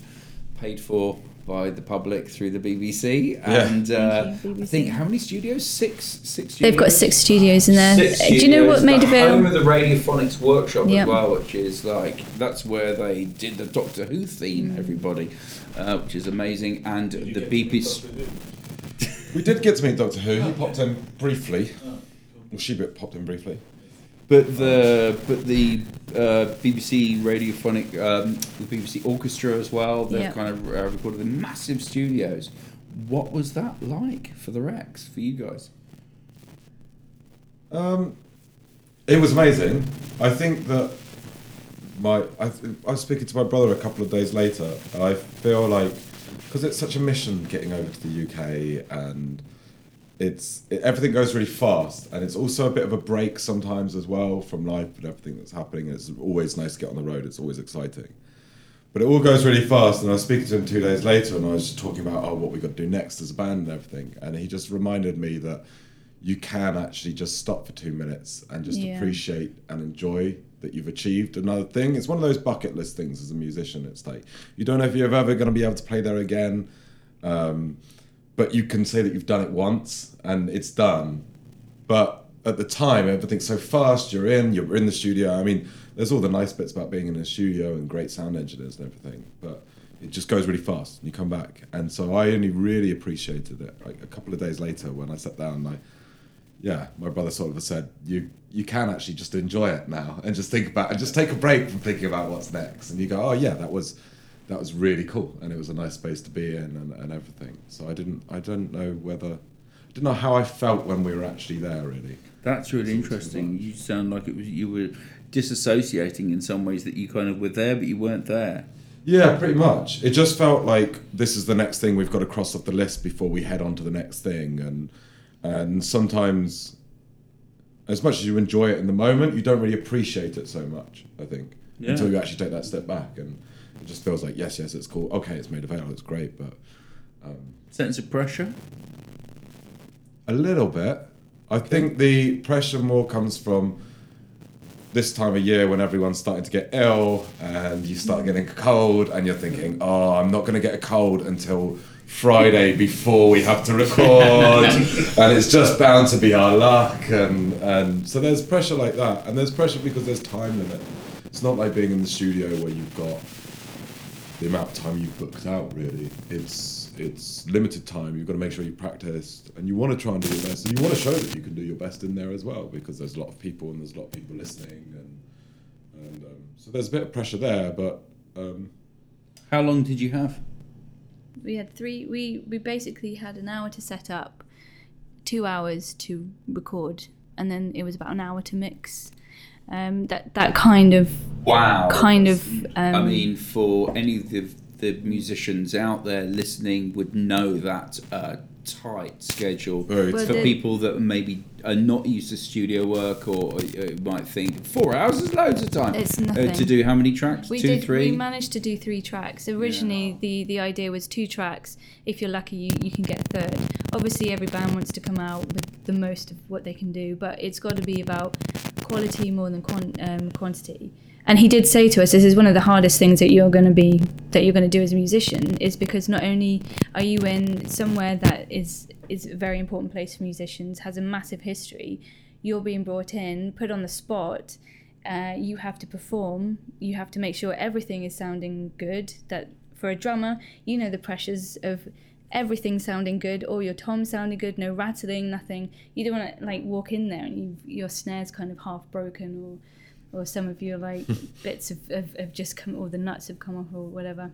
paid for by the public through the BBC, and uh, Thank you, I think how many studios? Six. Six. Studios? They've got six studios in there. Six Uh, Do you know what studios, made the home of the Radiophonics Workshop Yep. as well, which is like that's where they did the Doctor Who theme, everybody, uh, which is amazing, and You the get BBC. We did get to meet Doctor Who. He popped in briefly. Well, she bit popped in briefly. But the but the uh, BBC radiophonic um, the BBC orchestra as well. They've Yep. kind of uh, recorded in massive studios. What was that like for the Rex for you guys? Um, it was amazing. I think that my I, I was speaking to my brother a couple of days later, and I feel like because it's such a mission getting over to the UK, and it's it, everything goes really fast, and it's also a bit of a break sometimes as well from life and everything that's happening. It's always nice to get on the road. It's always exciting. But it all goes really fast, and I was speaking to him two days later, and I was just talking about oh, what we got to do next as a band and everything, and he just reminded me that you can actually just stop for two minutes and just Yeah. appreciate and enjoy that you've achieved another thing. It's one of those bucket list things as a musician. It's like you don't know if you're ever going to be able to play there again, um, but you can say that you've done it once and it's done. But at the time, everything's so fast. You're in, you're in the studio. I mean, there's all the nice bits about being in a studio and great sound engineers and everything, but it just goes really fast. And you come back, and so I only really appreciated it like a couple of days later when I sat down and I yeah, my brother sort of said you you can actually just enjoy it now and just think about and just take a break from thinking about what's next, and you go, oh yeah, that was that was really cool, and it was a nice space to be in and, and everything. So I didn't I don't know whether I didn't know how I felt when we were actually there really. That's really interesting. You sound like it was you were disassociating in some ways that you kind of were there, but you weren't there. Yeah, pretty much. It just felt like this is the next thing we've got to cross off the list before we head on to the next thing, and and sometimes, as much as you enjoy it in the moment, you don't really appreciate it so much. I think Yeah. until you actually take that step back, and it just feels like yes, yes, it's cool. Okay, it's made available. It's great, but um, Sense of pressure. A little bit. I think the pressure more comes from this time of year when everyone's starting to get ill and you start getting a cold and you're thinking, oh, I'm not going to get a cold until Friday before we have to record. And it's just bound to be our luck. And, and so there's pressure like that. And there's pressure because there's time limit. It's not like being in the studio where you've got the amount of time you've booked out really. It's it's limited time. You've got to make sure you practice, and you want to try and do your best. And you want to show that you can do your best in there as well because there's a lot of people and there's a lot of people listening. And and um, so there's a bit of pressure there. But um, How long did you have? We had three we we basically had an hour to set up two hours to record and then it was about an hour to mix um, that that kind of Wow. kind of um, I mean, for any of the, the musicians out there listening, would know that uh, tight schedule. Very for the- people that maybe are not used to studio work or uh, might think four hours is loads of time. It's Uh, nothing. to do how many tracks? we Two, did three. we managed to do three tracks originally the the idea was two tracks if you're lucky you, you can get a third obviously every band wants to come out with the most of what they can do but it's got to be about quality more than quan- um, quantity and he did say to us this is one of the hardest things that you're going to be that you're going to do as a musician is because not only are you in somewhere that is is a very important place for musicians has a massive history you're being brought in put on the spot uh, you have to perform you have to make sure everything is sounding good that for a drummer you know the pressures of everything sounding good all your toms sounding good no rattling nothing. You don't want to like walk in there and you, your snare's kind of half broken or or some of your like bits of, of, of just come or the nuts have come off or whatever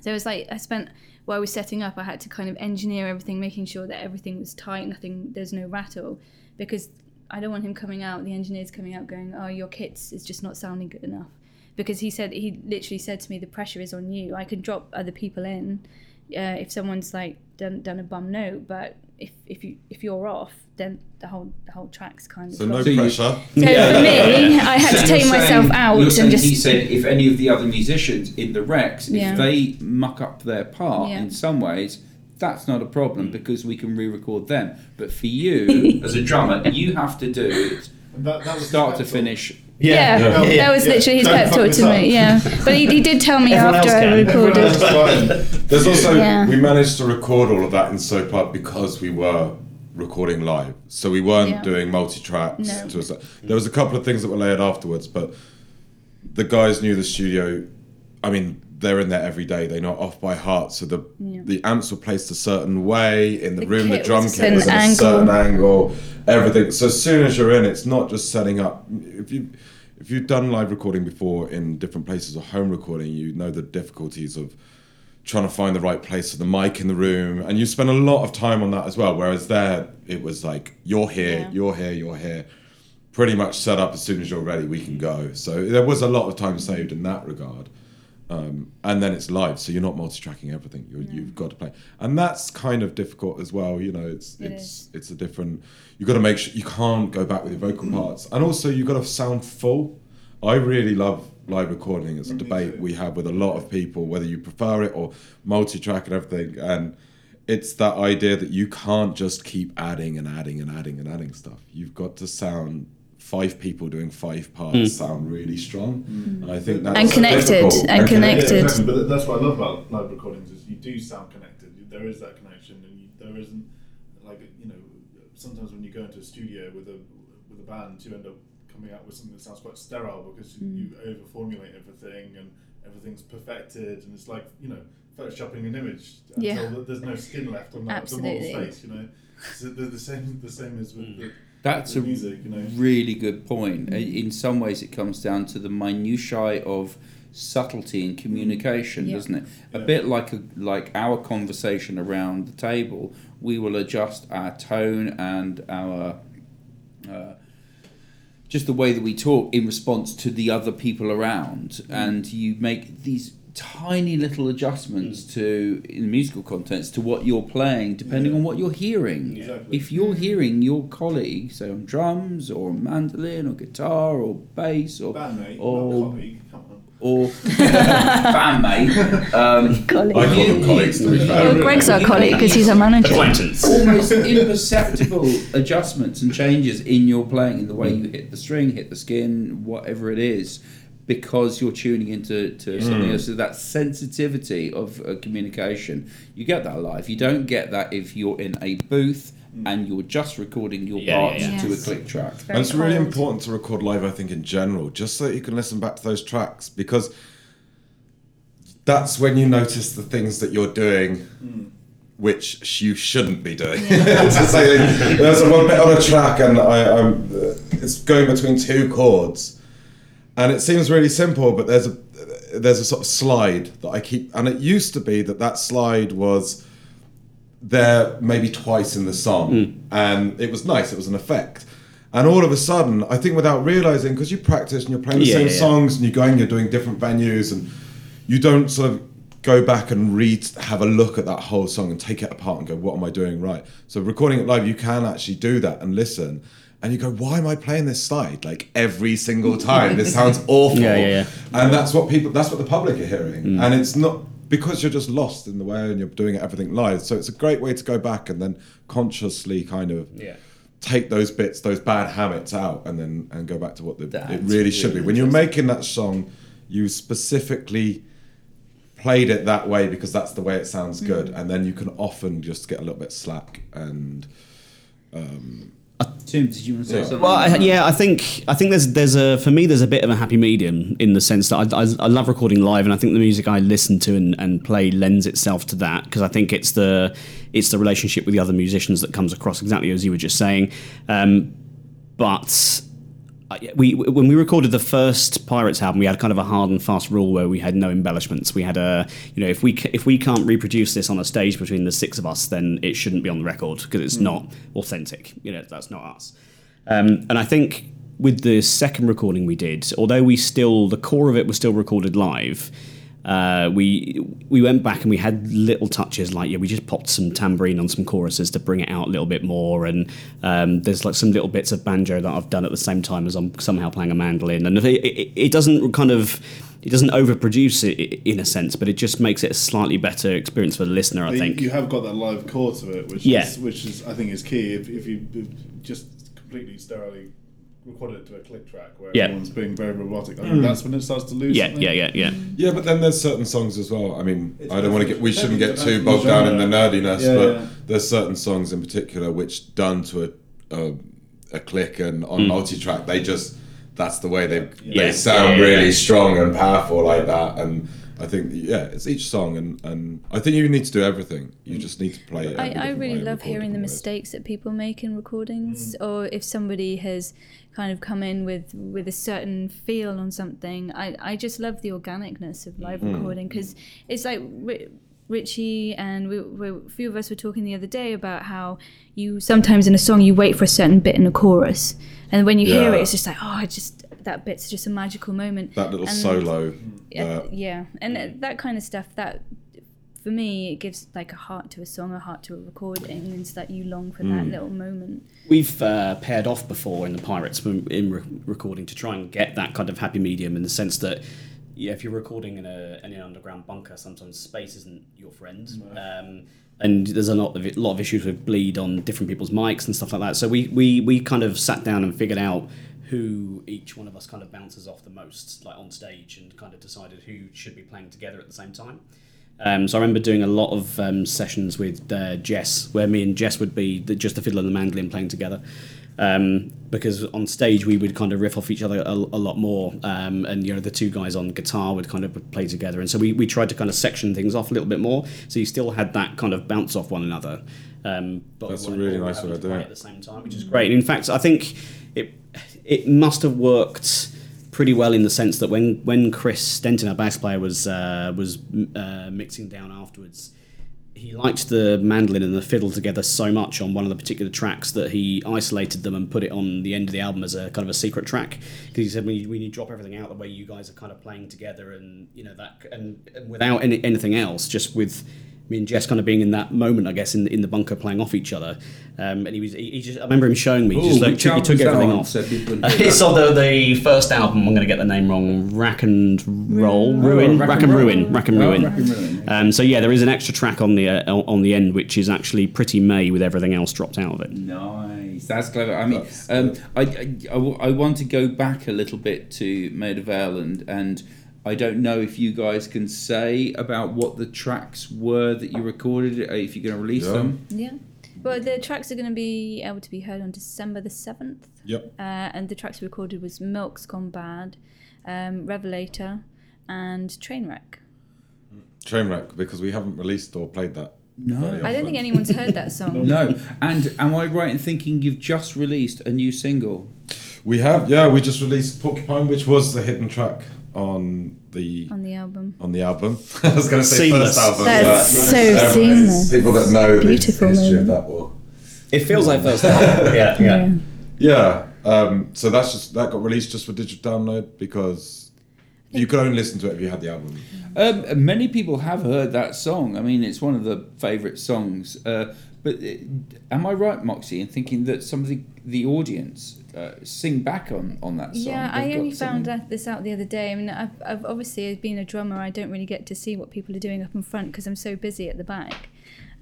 so it was like I spent while I was setting up, I had to kind of engineer everything, making sure that everything was tight, nothing, there's no rattle, because I don't want him coming out, the engineer's coming out going, oh, your kits is just not sounding good enough. Because he said, he literally said to me, the pressure is on you. I can drop other people in uh, if someone's like done, done a bum note, but if, if you if you're off, then the whole the whole track's kind of so no lost. So you- pressure So for me, I had to take myself saying- out and saying just He said if any of the other musicians in the Rex, Yeah. if they muck up their part Yeah. in some ways, that's not a problem mm. because we can re-record them. But for you, as a drummer, you have to do it that, that was start to finish. Yeah, Yeah. Oh, that was Yeah. literally his Don't pep talk to me. Yeah, but he, he did tell me after else I recorded. else is fine. There's also Yeah. we managed to record all of that in Soap Up because we were recording live, so we weren't Yeah. doing multi tracks. No. To a, cer- there was a couple of things that were layered afterwards, but the guys knew the studio. I mean, they're in there every day. They know it off by heart. So the Yeah. the amps were placed a certain way in the, The room. The drum kit was at a certain angle. angle. Everything. So as soon as you're in, it's not just setting up. If you if you've done live recording before in different places or home recording, you know the difficulties of trying to find the right place for the mic in the room and you spend a lot of time on that as well whereas there it was like you're here Yeah. you're here you're here pretty much set up as soon as you're ready we can go so there was a lot of time saved in that regard um, and then it's live so you're not multi-tracking everything. You're, you've got to play. And that's kind of difficult as well you know it's It it's it's a different you've got to make sure you can't go back with your vocal parts. And also you've got to sound full. I really love live recording it's a Me debate too. we have with a lot of people whether you prefer it or multi-track and everything. And it's that idea that you can't just keep adding and adding and adding and adding stuff. You've got to sound five people doing five parts hmm. sound really strong hmm. and i think that's And connected, difficult. and connected. Yeah. But that's what I love about live recordings is you do sound connected. There is that connection, and you, there isn't like you know sometimes when you go into a studio with a with a band, you end up coming out with something that sounds quite sterile because you hmm. over formulate everything and everything's perfected, and it's like you know photoshopping an image until Yeah. there's no skin left on that the Absolutely. model's face. You know, so the, the same the same is with the, That's a music, you know. really good point. Uh, In some ways, it comes down to the minutiae of subtlety in communication, Yeah. doesn't it? A Yeah. bit like a, like our conversation around the table. We will adjust our tone and our uh, just the way that we talk in response to the other people around, and you make these tiny little adjustments to in the musical contents to what you're playing depending Yeah. on what you're hearing Exactly. if you're hearing your colleague say on drums or mandolin or guitar or bass or Bandmate, or not colleague. Come on. or bandmate um, Colleague. I call them colleagues to be fair. Well, Greg's our colleague because he's our manager. Acquaintance. almost imperceptible adjustments and changes in your playing in the way you hit the string hit the skin whatever it is because you're tuning into to something else. So that sensitivity of uh, communication you get that live. You don't get that if you're in a booth and you're just recording your Yeah, yeah, parts yeah. to a click track. Very And it's really important to record live, I think, in general, just so that you can listen back to those tracks because that's when you notice the things that you're doing which you shouldn't be doing. to say, there's a one bit on a track and I, I'm, uh, it's going between two chords. And it seems really simple, but there's a there's a sort of slide that I keep, and it used to be that that slide was there maybe twice in the song, hmm. and it was nice. It was an effect. And all of a sudden, I think without realizing, because you practice and you're playing the Yeah, same yeah. songs and you're going, you're doing different venues, and you don't sort of go back and read, have a look at that whole song and take it apart and go, what am I doing right? So recording it live, you can actually do that and listen. And you go, why am I playing this slide like every single time? This sounds awful. Yeah, yeah, yeah. And that's what people, that's what the public are hearing. Mm. And it's not because you're just lost in the way and you're doing everything live. So it's a great way to go back and then consciously kind of Yeah. take those bits, those bad habits out, and then and go back to what the, it really should be. When you're making that song, you specifically played it that way because that's the way it sounds good, and then you can often just get a little bit slack and. Tim, did you want to say Yeah. something? Well, I, yeah, I think I think there's there's a for me there's a bit of a happy medium in the sense that I, I, I love recording live, and I think the music I listen to and, and play lends itself to that because I think it's the it's the relationship with the other musicians that comes across exactly as you were just saying. Um, but yeah, we when we recorded the first Pirates album, we had kind of a hard and fast rule where we had no embellishments. We had a you know if we if we can't reproduce this on a stage between the six of us, then it shouldn't be on the record because it's not authentic. You know that's not us. Um, and I think with the second recording we did, although we still the core of it was still recorded live. Uh, we we went back and we had little touches like yeah we just popped some tambourine on some choruses to bring it out a little bit more and um, there's like some little bits of banjo that I've done at the same time as I'm somehow playing a mandolin and it, it, it doesn't kind of it doesn't overproduce it in a sense but it just makes it a slightly better experience for the listener I think you have got that live core to it, which Yeah. is which is I think is key. If, if you if just completely sterilely record it to a click track where Yeah. everyone's being very robotic, I think that's when it starts to lose. yeah something. yeah yeah yeah Yeah, but then there's certain songs as well. I mean, It's I don't want to get. We shouldn't get too bogged down in the nerdiness, Yeah, but yeah. there's certain songs in particular which done to a a, a click and on hmm. multi-track, they just that's the way they Yeah. they sound Yeah, yeah, really yeah. strong and powerful like that. And I think yeah, it's each song, and and I think you need to do everything. You mm. just need to play it. I, I really love hearing the ways. mistakes that people make in recordings, mm. or if somebody has kind of come in with with a certain feel on something. I, I just love the organicness of live mm. recording because it's like Ri- Richie and we, we, a few of us were talking the other day about how you sometimes in a song you wait for a certain bit in a chorus, and when you hear it, it's just like oh, I just that bit's just a magical moment. That little And- solo. yeah, uh, yeah, and that kind of stuff. That for me, it gives like a heart to a song, a heart to a recording, and it's that you long for that little moment. We've uh, paired off before in the Pirates in re- recording to try and get that kind of happy medium in the sense that yeah, if you're recording in, a, in an underground bunker, sometimes space isn't your friend. Um, and there's a lot of a lot of issues with bleed on different people's mics and stuff like that. So we, we, we kind of sat down and figured out who each one of us kind of bounces off the most, like on stage, and kind of decided who should be playing together at the same time. Um, so I remember doing a lot of um, sessions with uh, Jess, where me and Jess would be the, just the fiddle and the mandolin playing together. Um, because on stage we would kind of riff off each other a, a lot more, um, and you know the two guys on guitar would kind of play together, and so we, we tried to kind of section things off a little bit more, so you still had that kind of bounce off one another. Um, but That's a really nice way to of doing it. At the same time, which is great. In fact, I think it it must have worked pretty well in the sense that when when Chris Stenton, our bass player, was uh, was uh, mixing down afterwards. He liked the mandolin and the fiddle together so much on one of the particular tracks that he isolated them and put it on the end of the album as a kind of a secret track. Because he said when you, when you drop everything out the way you guys are kind of playing together and you know that and, and without any, anything else, just with me and Jess kind of being in that moment, I guess, in in the bunker playing off each other. Um, and he was he, he just I remember him showing me he just Ooh, like, took, he took everything on? off. So it's on the, the first album. I'm going to get the name wrong. Rack and Roll, Ruin, Oh, Rack and Ruin, Rack and Oh, Ruin. Rack and Ruin. Um, so yeah, there is an extra track on the uh, on the end, which is actually pretty May with everything else dropped out of it. Nice, that's clever. I mean, That's um, good. I, I, I w- I want to go back a little bit to Maida Vale and, and I don't know if you guys can say about what the tracks were that you recorded, uh, if you're going to release Yeah. them. Yeah. Well, the tracks are going to be able to be heard on December the 7th. Yep. Uh, and the tracks we recorded was Milk's Gone Bad, um, Revelator, and Trainwreck. Trainwreck because we haven't released or played that. No. I don't think anyone's heard that song. No, and am I right in thinking you've just released a new single? We have, yeah. We just released Porcupine, which was the hidden track on the on the album. on the album. I was going to say Seamless. first album. That's but, so um, seamless. People that know the Beautiful history of that will. It feels like first album. yeah, yeah. Yeah. Um, so that's just that got released just for digital download because you could only listen to it if you had the album. Um, many people have heard that song. I mean, it's one of the favourite songs. Uh, but uh, am I right, Moxie, in thinking that some of the, the audience uh, sing back on, on that song? Yeah, I They've got only found something- this out the other day. I mean, I've, I've obviously as being a drummer, I don't really get to see what people are doing up in front because I'm so busy at the back.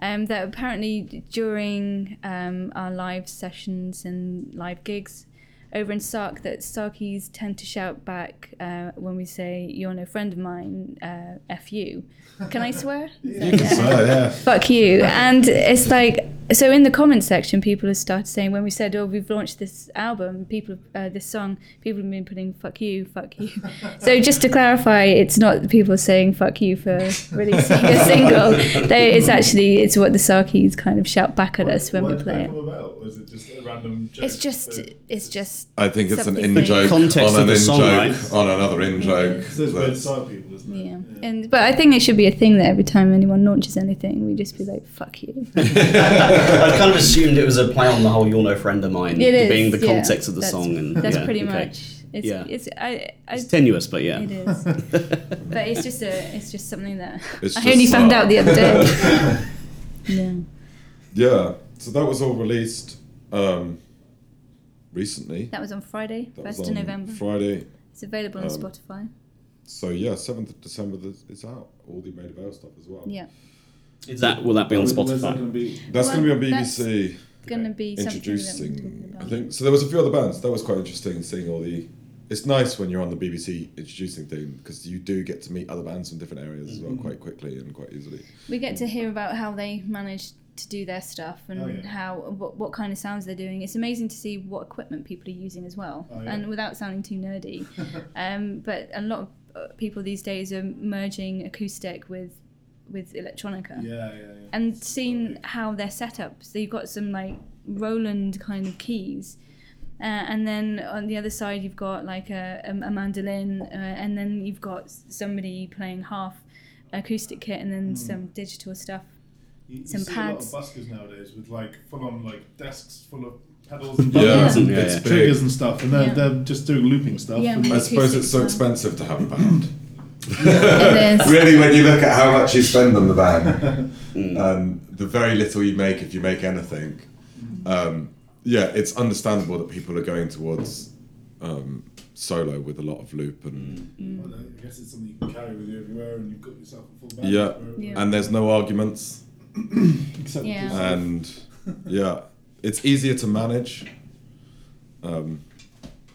Um, that apparently during um, our live sessions and live gigs over in Sark, that Sarkies tend to shout back uh, when we say "You're no friend of mine," uh, "F you." Can I swear? You can swear, yeah. fuck you. And it's like, so in the comment section, people have started saying, when we said, oh, we've launched this album, people, uh, this song, people have been putting fuck you, fuck you. so just to clarify, it's not people saying fuck you for releasing a single. They, it's actually, it's what the Sarkis kind of shout back at us when we play that it. come about? Was it just a random joke? It's just, that- it's just, I think it's an in joke on of an in song, joke right? on another in joke. It's those side people, isn't it? yeah. And, but I think it should be a thing that every time anyone launches anything, we just be like, fuck you. I kind of assumed it was a play on the whole "You're no friend of mine," It is, being the yeah. context of the song, and That's yeah, pretty okay. much. It's, Yeah. it's, I, I, It's tenuous, but yeah. It is, but it's just a, it's just something that It's I only found out the other day. yeah, Yeah. So that was all released um, recently. that was on Friday, That first of November. Friday. It's available on um, Spotify. So yeah, seventh of December. It's out. All the Maida Vale stuff as well. Yeah, Is that will that be on Where's- where's that Spotify? gonna be? That's going to be on BBC. gonna be something that we're introducing. I think so. There was a few other bands. That was quite interesting seeing all the. It's nice when you're on the BBC introducing thing because you do get to meet other bands from different areas as well Mm-hmm. quite quickly and quite easily. We get to hear about how they manage to do their stuff and Oh, yeah. how what, what kind of sounds they're doing. It's amazing to see what equipment people are using as well, Oh, yeah. and without sounding too nerdy. um, but a lot of people these days are merging acoustic with with electronica. Yeah, yeah, yeah. and seeing how they're set up. So you've got some like Roland kind of keys, uh, and then on the other side you've got like a, a, a mandolin, uh, and then you've got somebody playing half acoustic kit and then some digital stuff. You, you some see pads. a lot of buskers nowadays with like full on like desks full of pedals and Yeah, and Yeah, yeah. triggers and stuff, and they're, Yeah. they're just doing looping stuff. Yeah. I suppose it's so stuff. expensive to have a band. It is. really, when you look at how much you spend on the band, um, the very little you make if you make anything, um, yeah, it's understandable that people are going towards um, solo with a lot of loop and Well, I guess it's something you can carry with you everywhere, and you've got yourself a full band. Yeah. Yeah. and there's no arguments Except Yeah. and yeah, it's easier to manage. Um,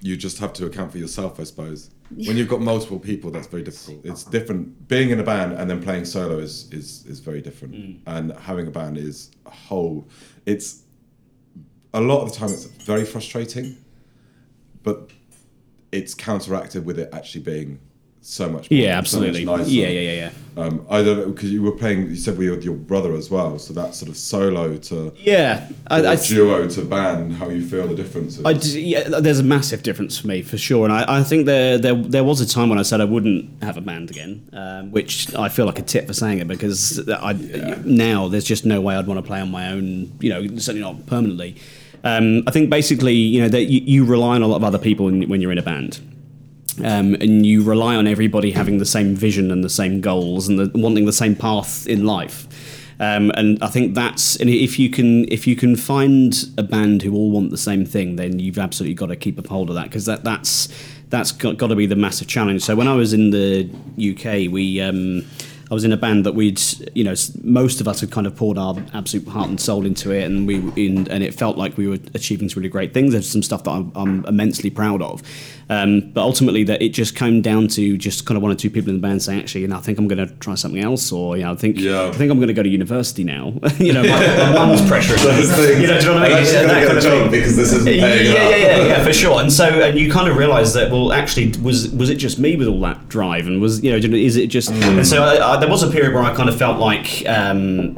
you just have to account for yourself, I suppose. When you've got multiple people, that's very difficult. It's different. Being in a band and then playing solo is is, is very different. And having a band is a whole. It's a lot of the time it's very frustrating, but it's counteracted with it actually being so much. More, Yeah, so absolutely. nicer. Yeah, yeah, yeah, yeah. Um, I don't know because you were playing. You said with your brother as well, so that sort of solo to Yeah, I, I, duo to band. How you feel the differences? I d- yeah, there's a massive difference for me for sure, and I, I think there, there there was a time when I said I wouldn't have a band again, um, which I feel like a tit for saying it because I now there's just no way I'd want to play on my own, you know, certainly not permanently. Um, I think basically, you know, that you, you rely on a lot of other people in, when you're in a band. Um, and you rely on everybody having the same vision and the same goals and the, wanting the same path in life. Um, and I think that's and if you can if you can find a band who all want the same thing, then you've absolutely got to keep a hold of that because that that's that's got, got to be the massive challenge. So when I was in the UK, we um, I was in a band that we'd you know most of us had kind of poured our absolute heart and soul into it, and we in, and it felt like we were achieving some really great things. There's some stuff that I'm, I'm immensely proud of. Um, but ultimately, that it just came down to just kind of one or two people in the band saying, actually, you know, I think I'm going to try something else, or you know, I think Yeah. I think I'm going to go to university now. you know, my, my mum's pressure. Those things. You know, do you know what I mean? That kind of thing. because this isn't Yeah, paying yeah, yeah, yeah, yeah, for sure. And so, and you kind of realise that, well, actually, was was it just me with all that drive, and was you know, is it just? Mm. And so, I, I, there was a period where I kind of felt like. Um,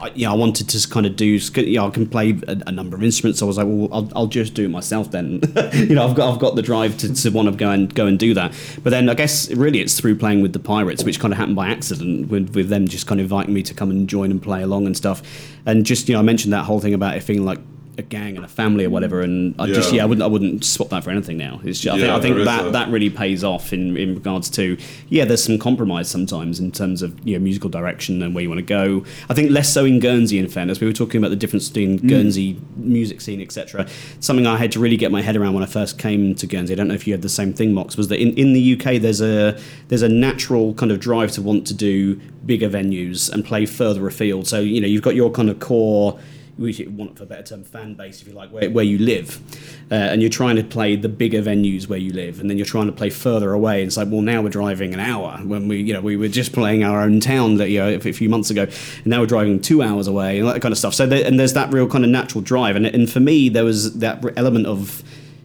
I, know, I wanted to kind of do. Know, I can play a, a number of instruments. So I was like, well, I'll, I'll just do it myself then. you know, I've got I've got the drive to, to want to go and go and do that. But then I guess really it's through playing with the Pirates, which kind of happened by accident, with, with them just kind of inviting me to come and join and play along and stuff. And just you know, I mentioned that whole thing about it feeling like a gang and a family or whatever. And I just Yeah. I wouldn't I wouldn't swap that for anything now. It's just, I think I think that a- that really pays off in, in regards to yeah, there's some compromise sometimes in terms of you know musical direction and where you want to go. I think less so in Guernsey. In fairness, we were talking about the difference between Mm. Guernsey music scene, etc. Something I had to really get my head around when I first came to Guernsey. I don't know if you had the same thing, Mox. Was that in, in the UK there's a there's a natural kind of drive to want to do bigger venues and play further afield. So you know you've got your kind of core we want for a better term fan base if you like where, where you live. Uh, and you're trying to play the bigger venues where you live and then you're trying to play further away. And it's like well now we're driving an hour when we you know we were just playing our own town that you know a few months ago and now we're driving two hours away and that kind of stuff. So there, and there's that real kind of natural drive. And, and for me there was that element of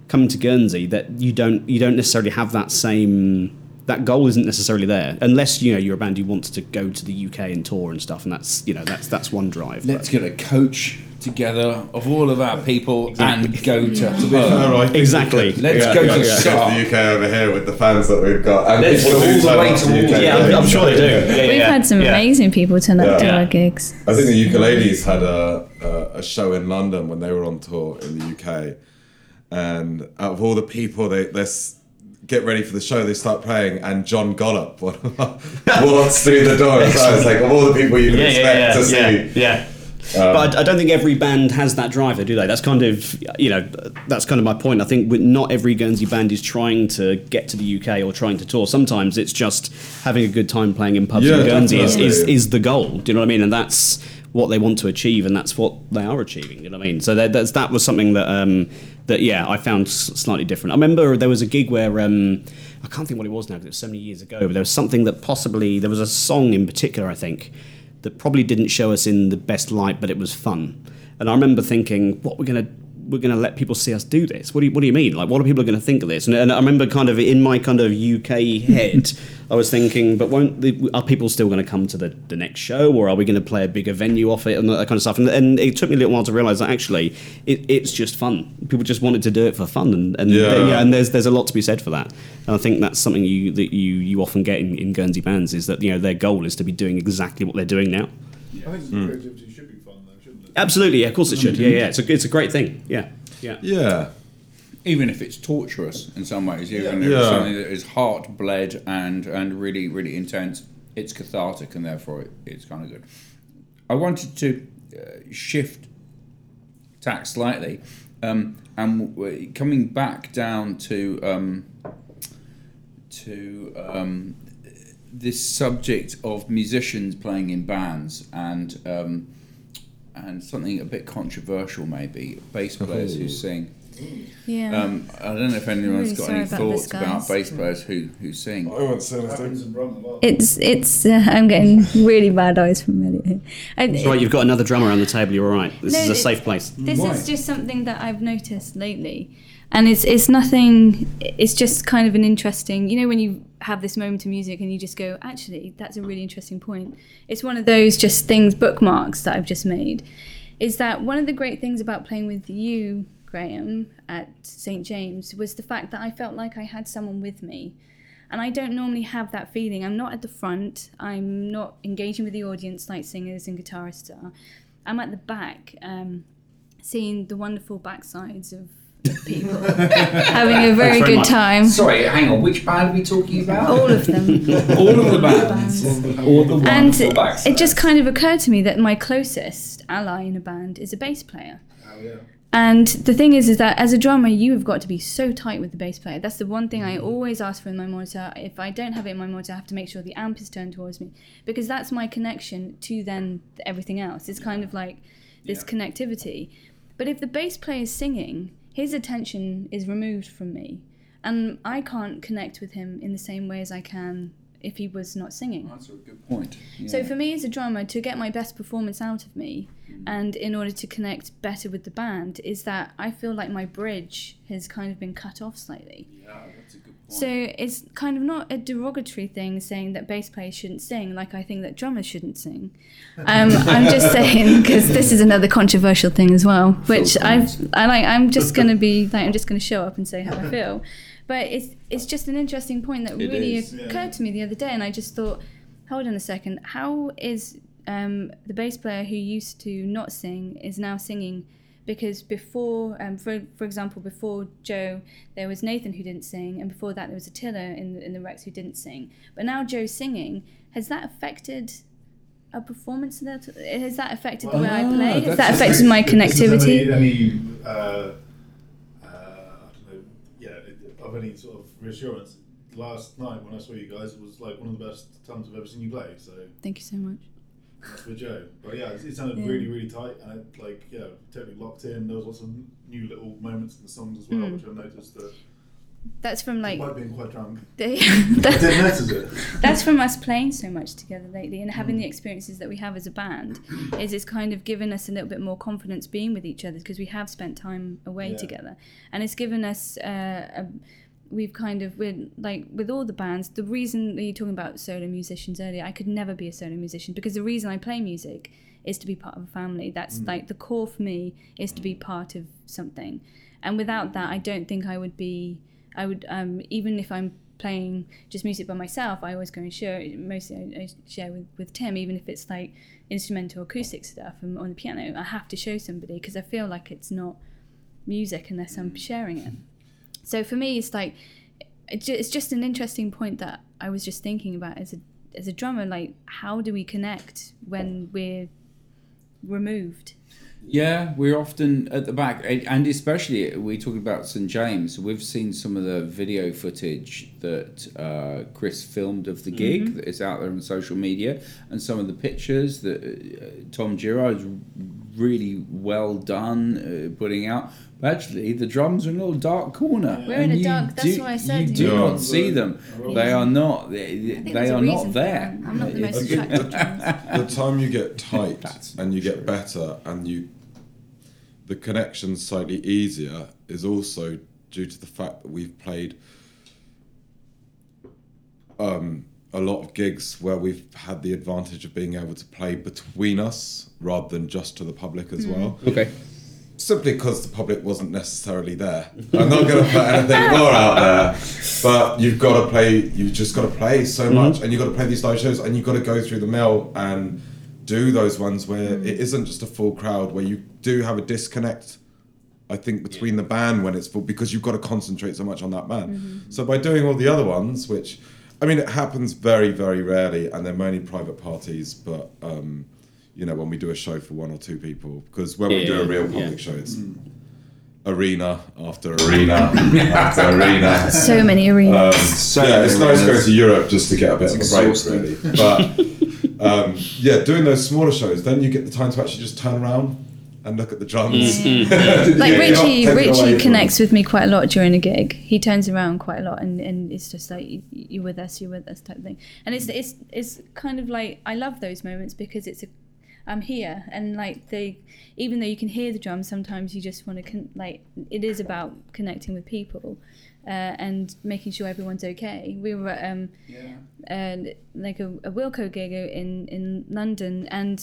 coming to Guernsey that you don't you don't necessarily have that same that goal isn't necessarily there unless you know you're a band who wants to go to the UK and tour and stuff and that's you know that's that's one drive Let's get a coach together of all of our people and go to All Exactly. Let's Yeah, go yeah, to yeah. Go to the UK over here with the fans that we've got. And Let's people who all the turn way up to UK yeah I'm, I'm sure they do yeah, We've yeah, had some yeah. amazing people turn up to Yeah. our gigs. I think the Ukuleles had a, a, a show in London when they were on tour in the UK, and out of all the people, they let's get ready for the show. They start playing, and John Gollop walks through the door. So it's like of all the people you can yeah, expect yeah, to yeah, see. yeah, yeah. but I, I don't think every band has that driver, do they? That's kind of, you know, that's kind of my point. I think with- not every Guernsey band is trying to get to the UK or trying to tour. Sometimes it's just having a good time playing in pubs Yeah, in Guernsey is, is, is the goal. Do you know what I mean? And that's what they want to achieve, and that's what they are achieving. Do you know what I mean? So that, that's, that was something that, um, that yeah, I found slightly different. I remember there was a gig where. Um, I can't think what it was now because it was so many years ago, but there was something that possibly, there was a song in particular, I think, that probably didn't show us in the best light, but it was fun. And I remember thinking, what we're gonna we're gonna let people see us do this? What do you what do you mean? Like, what are people going to think of this? And, and I remember kind of in my kind of UK head, I was thinking, but won't the, are people still going to come to the, the next show, or are we going to play a bigger venue off it and that kind of stuff? And, and it took me a little while to realise that actually it, it's just fun. People just wanted to do it for fun, and and Yeah. yeah, and there's there's a lot to be said for that. And I think that's something you that you you often get in, in Guernsey bands is that you know their goal is to be doing exactly what they're doing now. I think hmm. creativity should be fun, though, shouldn't it? Absolutely, yeah, of course it should. Yeah, yeah, it's a it's a great thing. Yeah, yeah. Yeah. Even if it's torturous in some ways, even if Yeah. it's something that is heart bled and, and really, really intense, it's cathartic and therefore it, it's kind of good. I wanted to uh, shift tack slightly um, and w- coming back down to um, to um, this subject of musicians playing in bands and um, and something a bit controversial maybe bass players who sing. Yeah. Um, I don't know if anyone's really got any about thoughts about bass players who who sing. I won't say anything. in Brum a lot. it's it's. Uh, I'm getting really bad eyes from Elliot. I, That's right. You've got another drummer on the table. You're all right. This No, is a safe place. This Why? is just something that I've noticed lately. and it's it's nothing. It's just kind of an interesting. You know, when you have this moment of music and you just go, actually, that's a really interesting point. It's one of those just things bookmarks that I've just made. Is that one of the great things about playing with you, Graham, at St James was the fact that I felt like I had someone with me. And I don't normally have that feeling. I'm not at the front. I'm not engaging with the audience like singers and guitarists are. I'm at the back, um, seeing the wonderful backsides of people having a very, very good much. time. Sorry, hang on. Which band are we talking about? All of them. All of the bands. All the and wonderful backsides. it just kind of occurred to me that my closest ally in a band is a bass player. Oh, yeah. And the thing is, is that as a drummer, you have got to be so tight with the bass player. That's the one thing I mm. always ask for in my monitor. If I don't have it in my monitor, I have to make sure the amp is turned towards me because that's my connection to then everything else. It's kind of like this connectivity. But if the bass player is singing, his attention is removed from me, and I can't connect with him in the same way as I can if he was not singing. That's a good point. Yeah. So for me as a drummer, to get my best performance out of me, and in order to connect better with the band, is that I feel like my bridge has kind of been cut off slightly. yeah, that's a good point. So it's kind of not a derogatory thing saying that bass players shouldn't sing, like I think that drummers shouldn't sing. Um, I'm just saying because this is another controversial thing as well, which I I like. I'm just gonna be like I'm just gonna show up and say how I feel. But it's it's just an interesting point that It really is, yeah. occurred to me the other day, and I just thought, hold on a second, how is um, the bass player who used to not sing is now singing? Because before, um, for for example, before Joe, there was Nathan who didn't sing, and before that there was Attila in the, in the Rex who didn't sing. But now Joe's singing. Has that affected a performance? That has that affected the way I Ah, play? Has that just- affected my connectivity? Any, any uh, uh, I don't know, yeah, of any sort of reassurance. Last night when I saw you guys, it was like one of the best times I've ever seen you play. So Thank you so much. that's with Joe. But yeah, it, it sounded Yeah. really, really tight, and it, like yeah, totally locked in. There was lots of new little moments in the songs as well, Mm. which I noticed that That's from like despite being quite drunk, the, I didn't notice it. that's from us playing so much together lately and having hmm. the experiences that we have as a band is it's kind of given us a little bit more confidence being with each other because we have spent time away Yeah. together. And it's given us uh, a, we've kind of with like with all the bands the reason that you're talking about solo musicians earlier i could never be a solo musician because the reason i play music is to be part of a family. That's hmm. like the core for me is to be hmm. part of something. And without that i don't think i would be i would um, even if i'm playing just music by myself i always go and share mostly i, I share with, with tim even if it's like instrumental acoustic stuff and on the piano i have to show somebody because i feel like it's not music unless i'm sharing it. So for me it's like it's just an interesting point that i was just thinking about as a as a drummer like how do we connect when we're removed Yeah, we're often at the back, and especially we're talking about St James. We've seen some of the video footage that uh, Chris filmed of the gig that is out there on social media, and some of the pictures that uh, Tom Giro is really well done uh, putting out. But actually, the drums are in a little dark corner. We're in a you dark- that's do- what I said, You do yeah. not see them. They are not. They, they are not there. I'm not the most attractive drummer. the time you get tight and you get better and you the connection's slightly easier is also due to the fact that we've played um, a lot of gigs where we've had the advantage of being able to play between us rather than just to the public as well. Okay. Simply because the public wasn't necessarily there. I'm not going to put anything more out there, but you've got to play. You've just got to play so mm-hmm. much, and you've got to play these live shows, and you've got to go through the mill and do those ones where mm-hmm. it isn't just a full crowd, where you do have a disconnect. I think between the band when it's full because you've got to concentrate so much on that band. Mm-hmm. So by doing all the other ones, which I mean, it happens very, very rarely, and they're mainly private parties. But um, you know, when we do a show for one or two people, because when we Yeah, do a real yeah. public show, it's arena after arena after arena. so many arenas Um, yeah, it's nice going to Europe just to get a bit of a break, exhausting. really. But um, yeah, doing those smaller shows, then you get the time to actually just turn around and look at the drums. like Yeah, you're Richie, Richie connects with me quite a lot during a gig. He turns around quite a lot, and, and it's just like "You- you're with us, you're with us type thing. And it's it's it's kind of like I love those moments because it's a I'm here, and like they, even though you can hear the drums, sometimes you just want to con- like it is about connecting with people, uh, and making sure everyone's okay. We were at, um, and like a, a Wilco gig in in London, and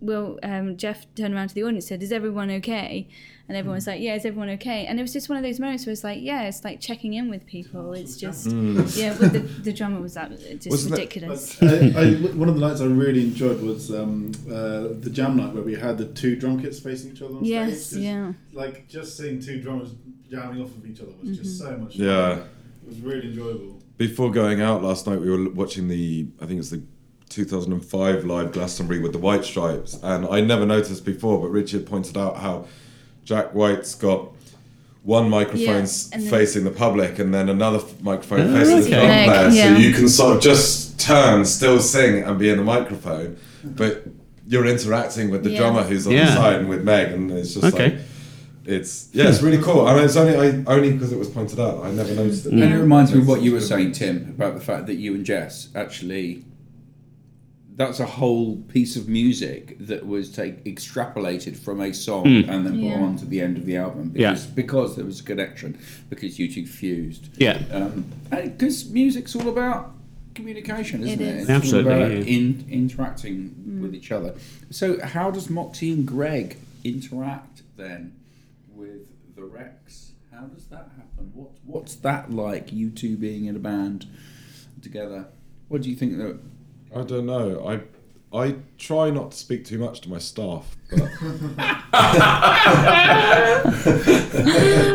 Will um, Jeff turned around to the audience and said, "Is everyone okay?" And everyone was like, "Yeah, is everyone okay?" And it was just one of those moments where it's like, "Yeah, it's like checking in with people. It's just yeah." With the, the drummer was that just Wasn't that- ridiculous. I, I, one of the nights I really enjoyed was um, uh, the jam night where we had the two drum kits facing each other on Yes, stage. 'cause, yeah. Like just seeing two drummers jamming off of each other was just Mm-hmm. so much fun. Yeah. It was really enjoyable. Before going out last night, we were watching the, I think it's the 2005 live Glastonbury with the White Stripes, and I never noticed before, but Richard pointed out how Jack White's got one microphone Yeah, s and then- facing the public and then another f- microphone Oh, facing the okay. drum player, yeah. so you can sort of just turn, still sing, and be in the microphone, but you're interacting with the Yeah. drummer who's on the side and with Meg, and it's just Okay. like. It's yeah, it's really cool. I mean, it's only I, only because it was pointed out. I never noticed it. And it reminds me of what you were saying, Tim, about the fact that you and Jess actually. That's a whole piece of music that was take, extrapolated from a song hmm. and then Yeah. put on to the end of the album Yeah. because because there was a connection because you two fused. Yeah. Um, because music's all about communication, isn't It it? is. It's all Absolutely, about yeah. in, interacting hmm. with each other. So, how does Moxie and Greg interact then with the Rex? How does that happen? What What's that like? You two being in a band together. What do you think that? I don't know. I I try not to speak too much to my staff, but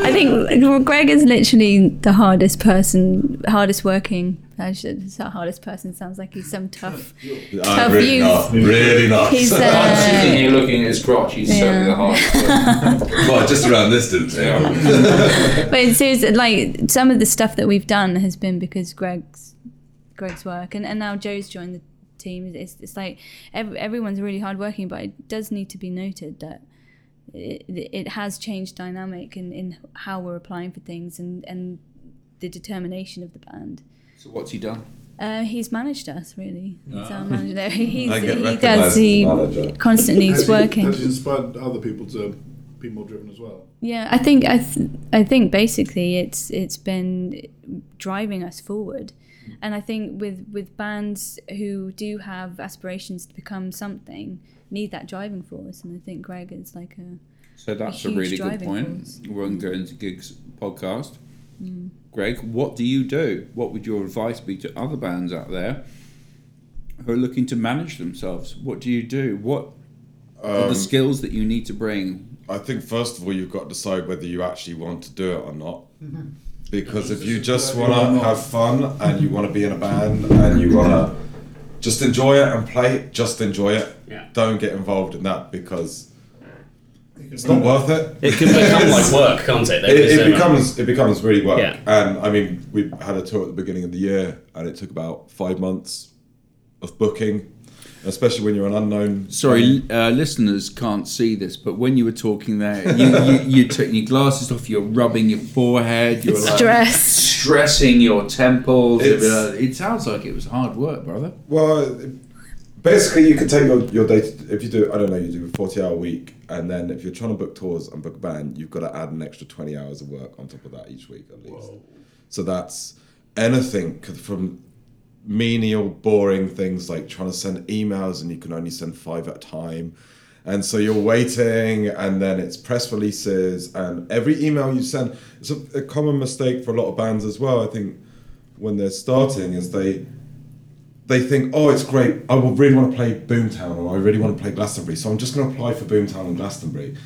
I think Greg is literally the hardest person, hardest working. I should, it's not hardest person. Sounds like he's some tough. I'm Tough really youth. not. Really not. He's I'm sitting uh, here looking at his crotch. He's certainly the hardest. one. well, just around this distance. Yeah. but it's seriously like some of the stuff that we've done has been because Greg's Greg's work, and, and now Joe's joined the team. It's, it's like ev everyone's really hardworking, but it does need to be noted that it, it has changed dynamic in, in how we're applying for things and, and the determination of the band. so, what's he done? Uh, he's managed us really. He's our manager. No, he's, he does. He manager. constantly Has is he- working. Has he inspired other people to be more driven as well? Yeah, I think I, th- I think basically it's it's been driving us forward, and I think with with bands who do have aspirations to become something need that driving force, and I think Greg is like a So that's a, huge really good point. force. We're going to go into gigs podcast. Mm. Greg, what do you do? What would your advice be to other bands out there who are looking to manage themselves? What do you do? What are Um, the skills that you need to bring? I think first of all you've got to decide whether you actually want to do it or not. Because if you just want to have fun and you want to be in a band and you want to just enjoy it and play, it, just enjoy it. Yeah. Don't get involved in that because it's not worth it. It can become like work, can't it? It, it becomes it becomes really work. Yeah. And I mean, we had a tour at the beginning of the year, and it took about five months of booking, especially when you're an unknown. Sorry, uh, listeners can't see this, but when you were talking there, you, you, you're taking your glasses off, you're rubbing your forehead, you're like stress. stressing your temples. It's- it sounds like it was hard work, brother. Well, basically, you can take your, your day. If you do, I don't know, you do a 40 hour week, and then if you're trying to book tours and book a band, you've got to add an extra 20 hours of work on top of that each week at least. So that's anything from menial, boring things like trying to send emails and you can only send five at a time. And so you're waiting, and then it's press releases, and every email you send. It's a, a common mistake for a lot of bands as well. I think when they're starting, is they they think, oh, it's great. I will really want to play Boomtown or I really want to play Glastonbury. So I'm just going to apply for Boomtown and Glastonbury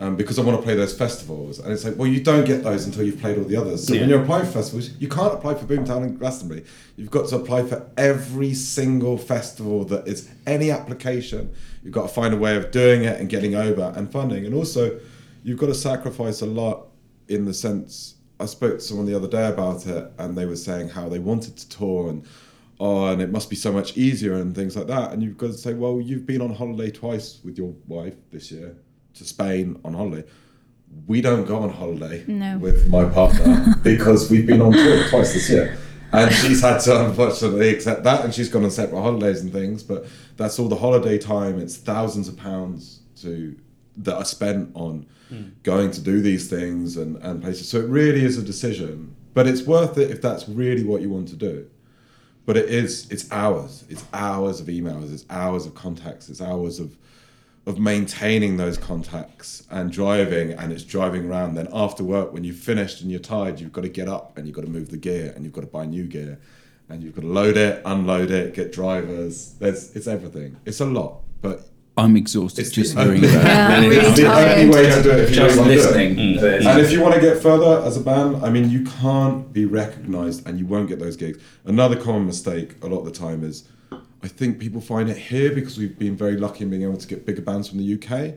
um, because I want to play those festivals. And it's like, well, you don't get those until you've played all the others. So Yeah. when you're applying for festivals, you can't apply for Boomtown and Glastonbury. You've got to apply for every single festival that is any application. You've got to find a way of doing it and getting over and funding. And also, you've got to sacrifice a lot in the sense. I spoke to someone the other day about it, and they were saying how they wanted to tour and oh, and it must be so much easier and things like that. And you've got to say, well, you've been on holiday twice with your wife this year to Spain on holiday. We don't go on holiday No. with my partner because we've been on tour twice this year. and she's had to unfortunately accept that, and she's gone on separate holidays and things. But that's all the holiday time. It's thousands of pounds to that are spent on hmm. going to do these things and, and places. So it really is a decision, but it's worth it if that's really what you want to do. But it is it's hours. It's hours of emails. It's hours of contacts. It's hours of of maintaining those contacts and driving and it's driving around then after work when you've finished and you're tired you've got to get up and you've got to move the gear and you've got to buy new gear and you've got to load it unload it get drivers there's it's everything it's a lot but I'm exhausted it's just the hearing only, that. Yeah, I'm it's the only way to do it if you Just really want to listening. Mm. then- And if you want to get further as a band, I mean, you can't be recognised and you won't get those gigs. Another common mistake a lot of the time is I think people find it here because we've been very lucky in being able to get bigger bands from the UK.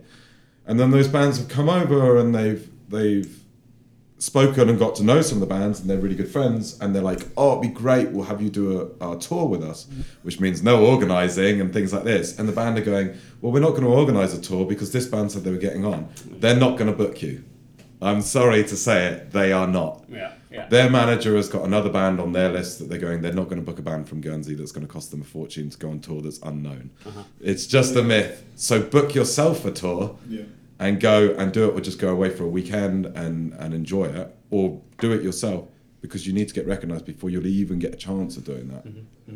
And then those bands have come over and they've they've spoken and got to know some of the bands and they're really good friends and they're like, oh, it'd be great, we'll have you do a, a tour with us, which means no organising and things like this. And the band are going, well, we're not going to organise a tour because this band said they were getting on. They're not going to book you. I'm sorry to say it, they are not. Yeah, yeah. Their manager has got another band on their list that they're going, they're not going to book a band from Guernsey that's going to cost them a fortune to go on tour that's unknown. Uh-huh. It's just a myth. So book yourself a tour Yeah. and go and do it or just go away for a weekend and, and enjoy it or do it yourself because you need to get recognized before you'll even get a chance of doing that. Mm-hmm.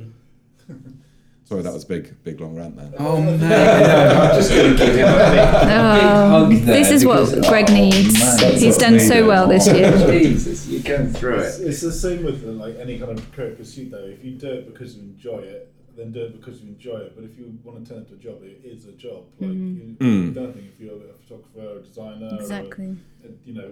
Mm-hmm. Sorry, that was big, big long rant there. Oh man, no, I'm just going to give him a big, big hug there. this is what Greg oh, needs. man. He's done so well this year. Jesus, you're going through It's, it. it's the same with uh, like any kind of career pursuit though. If you do it because you enjoy it, then do it because you enjoy it. But if you want to turn it into a job, it is a job. Like you, Mm. you don't think if you're a photographer or a designer, Exactly. or a, you know,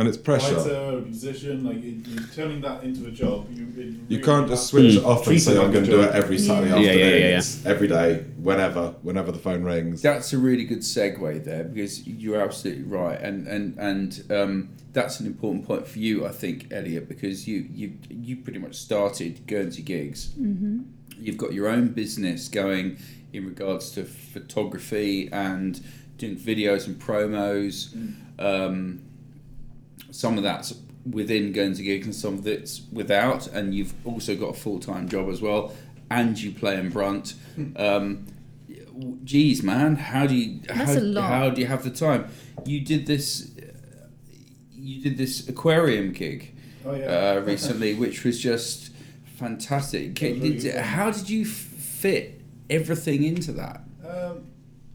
And it's pressure. writer musician, like you, you're turning that into a job. You, it You can't just switch it off and say I'm going to do it every Saturday Yeah. afternoon. Yeah, yeah, yeah, yeah. It's every day, whenever, whenever the phone rings. That's a really good segue there because you're absolutely right, and and and um, that's an important point for you, I think, Elliot, because you you you pretty much started Guernsey gigs. Mm-hmm. You've got your own business going in regards to photography and doing videos and promos. Um, some of that's within going to gigs and some of it's without, and you've also got a full time job as well, and you play in Brunt. Um, geez, man, how do you how, how do you have the time? You did this. You did this aquarium gig Oh yeah. uh, recently, which was just fantastic. Really how did you fit everything into that? Um,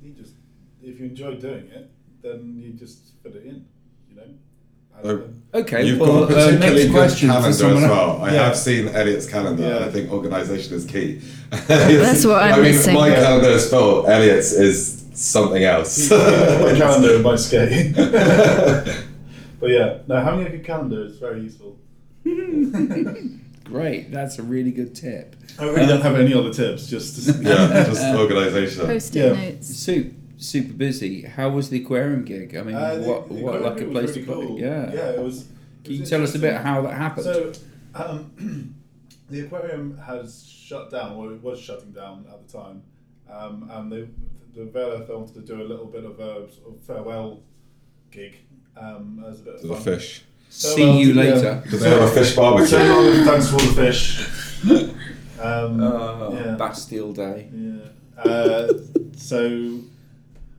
you just if you enjoy doing it, then you just fit it in. You know. And, Oh. um, Okay, You've well, got a uh, particularly next good question calendar as someone else. well. I Yeah. have seen Elliot's calendar. and Yeah. I think organisation is key. That's what I'm I mean, missing. my calendar is full. Elliot's is something else. my calendar and my skate. but yeah, no, having a good calendar is very useful. Great, that's a really good tip. I really don't have any other tips. Just yeah, just organisation. Post-it Yeah. notes. Super, super busy. How was the aquarium gig? I mean, Uh, the- what, the what like a place really to play? cool. Yeah. yeah, it was. Can it you tell us a bit interesting. how that happened? So, um, the aquarium has shut down, or it was shutting down at the time, um, and the the Vela wanted to do a little bit of a sort of farewell gig um, as a bit of To the fun. fish. See you yeah. later. Do they have a fish barbecue? So long, thanks for the fish. Um, Oh, yeah. Bastille Day. Yeah. Uh, so,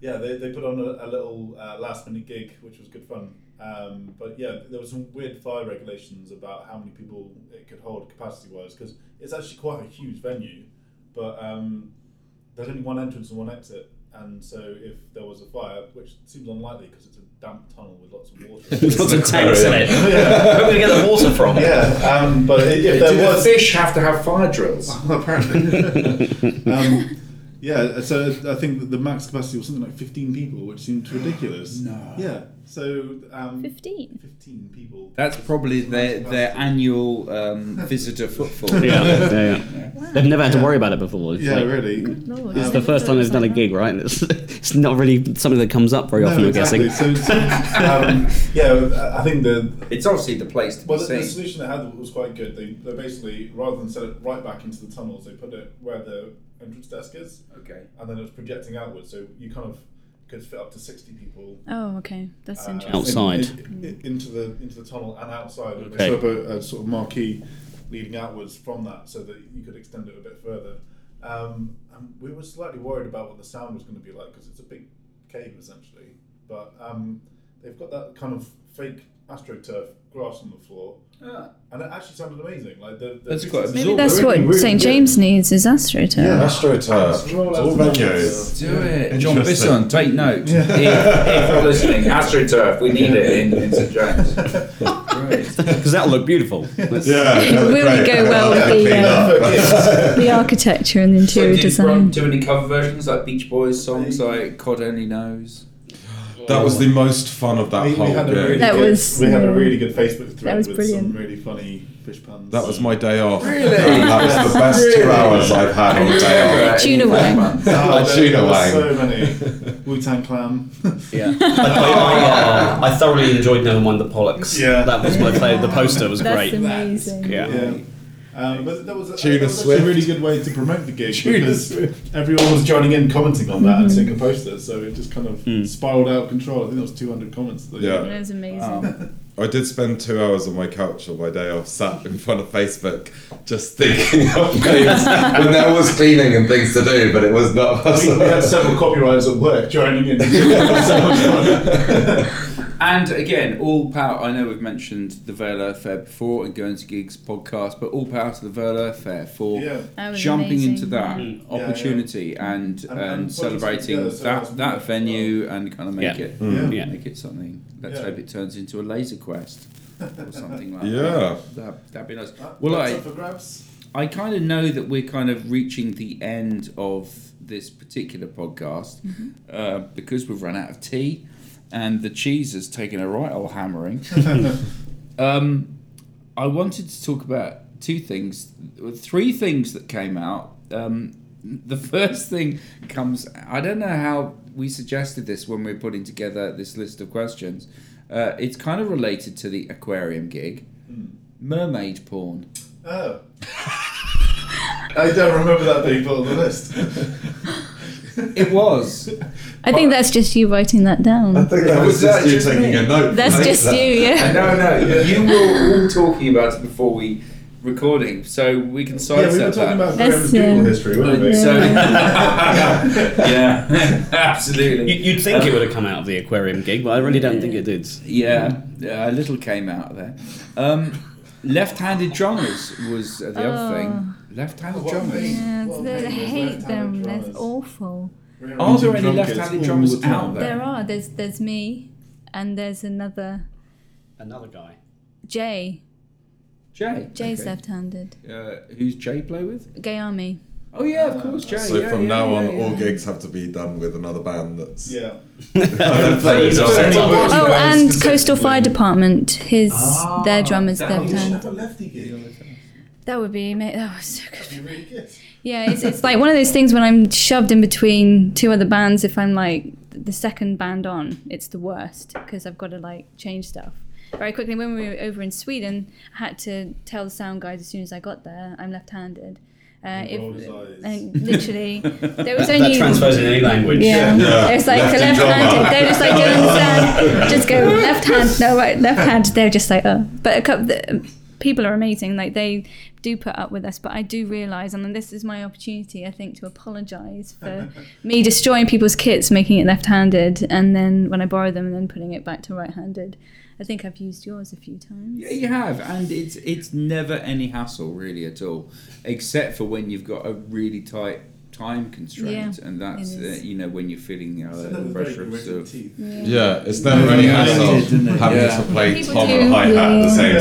yeah, they, they put on a, a little uh, last minute gig, which was good fun. Um, but yeah, there were some weird fire regulations about how many people it could hold capacity wise, because it's actually quite a huge venue, but um, there's only one entrance and one exit. And so, if there was a fire, which seems unlikely because it's a damp tunnel with lots of water. Lots of tanks in it. Where are we going to get the water from? yeah. Um, but if Do there the was, fish have to have fire drills? apparently. Yeah, so I think the max capacity was something like 15 people, which seemed ridiculous. No. Yeah, so um, 15. 15 people. That's probably their, their annual um, visitor footfall. Yeah, yeah, yeah. They've never had to worry about it before. It's, Yeah, like- really. Lord, it's I the first time they've done a gig, right? It's, it's not really something that comes up very often, no, I'm exactly. guessing. So, so um, yeah, I think the It's obviously the place to well, be the, the seen. solution they had was quite good. They, they basically rather than set it right back into the tunnels, they put it where the entrance desk is, Okay. and then it was projecting outwards, so you kind of could fit up to 60 people Oh, okay. That's uh, interesting. Outside. in- in- into the into the tunnel and outside. And Okay. They set up a, a sort of marquee leading outwards from that, so that you could extend it a bit further. Um, and we were slightly worried about what the sound was going to be like because it's a big cave essentially. But um, they've got that kind of fake astroturf grass on the floor, and it actually sounded amazing. Like the, the That's quite Maybe absurd. that's what really St good. James needs is AstroTurf. Yeah, AstroTurf. Let's roll out All venues. Do it. John Interesting. Bisson, take note. if, if you're listening, AstroTurf, we need it in, in St James. Great. Because that'll look beautiful. That's- Yeah, It that'd really go well with the, uh. The architecture and the So interior did you design. do any cover versions like Beach Boys songs like God Only Knows? That was the most fun of that We, we whole had a really. That good, was- we had a really good Facebook thread was with brilliant. some really funny fish puns. That was my day off. Really? And that was the best two hours I've had on a day off. Tuna wang. Oh, A there- tuna there wang. So many Wu Tang Clan. Yeah, I, I, uh, I thoroughly enjoyed Never Mind the Pollocks. Yeah. that was my favourite. The poster was That's great. amazing. Yeah. Yeah. Um, but that was, a, that was actually a really good way to promote the gig Tuna because Swift. everyone was joining in, commenting on that, and Mhm. seeing a poster. So it just kind of spiraled out of control. I think there was 200 comments. That Yeah. It was amazing. Um, I did spend two hours on my couch on my day off, sat in front of Facebook, just thinking of things when there was cleaning and things to do, but it was not we, possible. we had several copywriters at work joining in. So much fun. And again, all power. I know we've mentioned the Vale Fair before and going to gigs podcast, but all power to the Vale Fair for Yeah. Jumping amazing. into that Mm. Yeah, opportunity and And- and, and celebrating together so that that nice. venue and kind of make Yeah. it Mm. Yeah. Yeah. make it something. Let's Yeah. hope it turns into a laser quest or something like Yeah. that. Yeah, that'd be nice. That- Well, I up for grabs. I kind of know that we're kind of reaching the end of this particular podcast uh, because we've run out of tea and the cheese has taken a right old hammering. um, I wanted to talk about two things, three things that came out. Um, the first thing comes, I don't know how we suggested this when we were putting together this list of questions. Uh, it's kind of related to the aquarium gig. Mermaid porn. Oh. I don't remember that being put on the list. It was. I think that's just you writing that I down. think that was Was that just you just taking me? a note. That's just later. you, yeah. no, no, you were all talking about it before we recording, so we can yeah, we were talking that. about That's, Graham's Google uh, history, weren't we? So, Yeah. yeah, absolutely. You, you'd think it would have come out of the aquarium gig, but I really don't think it did. Yeah, yeah, a little came out of there. Um, left-handed drummers was uh, the other thing. Left-handed drummers. Yeah, they- I hate them. They're awful. Graham Are there any left-handed drummers the out there? There are. There's there's me, and there's another Another guy. Jay. Jay. Jay's okay. left-handed. Uh, who's Jay play with? Gay Army. Oh yeah, of course, Jay. So yeah, from yeah, now yeah, on, yeah. all gigs have to be done with another band that's. Yeah. Other players So on any it. words Oh, and Coastal Fire Department. His Ah, their drummers that you was- should left-handed. have a lefty gig. That would be ama- that was so good. That'd be really good. Yeah, it's, it's like one of those things when I'm shoved in between two other bands. If I'm like the second band on, it's the worst because I've got to like change stuff very quickly. When we were over in Sweden, I had to tell the sound guys as soon as I got there, I'm left-handed. Uh, And if, and literally, there was That only transfers in any language. yeah. Yeah. It's like Lefty left-handed. They're just like, do you drummer. understand? Just go left hand, no right, left hand. They're just like, oh. But a couple, the, people are amazing. Like they do put up with us. But I do realise, and this is my opportunity, I think, to apologise for me destroying people's kits, making it left-handed, and then when I borrow them, and then putting it back to right-handed. I think I've used yours a few times. Yeah, you have, and it's it's never any hassle really at all, except for when you've got a really tight time constraint, Yeah, and that's uh, you know when you're feeling uh, It's the pressure of gritty sort of. Yeah, it's never any Yeah, hassle it did, having Yeah. to play tom do, and hi hat at the same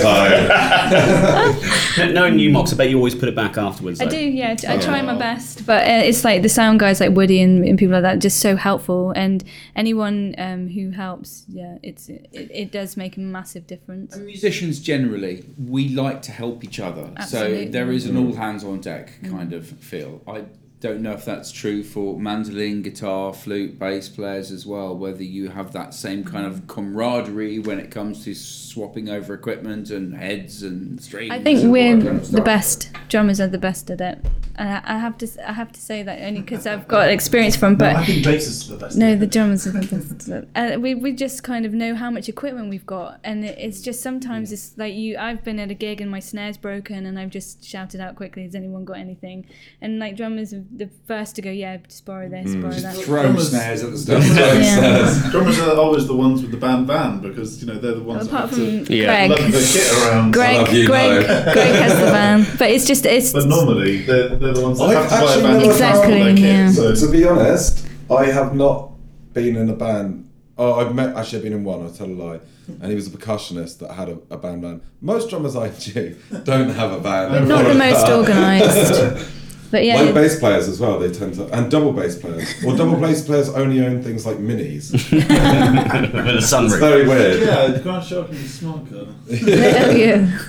time. Knowing you, Mox, I bet you always put it back afterwards. I do, yeah. I try my Oh. best, but uh, it's like the sound guys like Woody and, and people like that just so helpful, and anyone um, who helps, yeah, it's it, it does make a massive difference. And musicians generally, we like to help each other. Absolutely. So there is an all hands on deck kind of feel. I don't know if that's true for mandolin, guitar, flute, bass players as well, whether you have that same kind of camaraderie when it comes to swapping over equipment and heads and strings. I think we're kind of the best drummers are the best at it. Uh, I have to s- I have to say that only because I've got experience from, No, but I think bass is the best. no, the drummers are the best. Uh, we we just kind of know how much equipment we've got, and it's just sometimes it's like you. I've been at a gig and my snare's broken, and I've just shouted out quickly, "Has anyone got anything?" And like drummers are the first to go, "Yeah, just borrow this, borrow that." Throw snares at the start. Yeah. Drummers are always the ones with the band van because you know they're the ones Apart that from to Yeah. Greg, the kit around. Greg, love you, Greg, no. Greg has the van, but it's just it's. But normally they're, they're the ones that I've have to buy a actually van Exactly, transport kit. yeah. So to be honest, I have not been in a band. Oh, I've met. Actually, I've been in one. I'll tell a lie. And he was a percussionist that had a, a band band. Most drummers I knew don't have a band. not the most organised. But yeah, Like bass players as well, they tend to, and double bass players, or double bass players only own things like minis. With a It's sunroof. very weird. yeah, Grant Sharp is a smart car. yeah.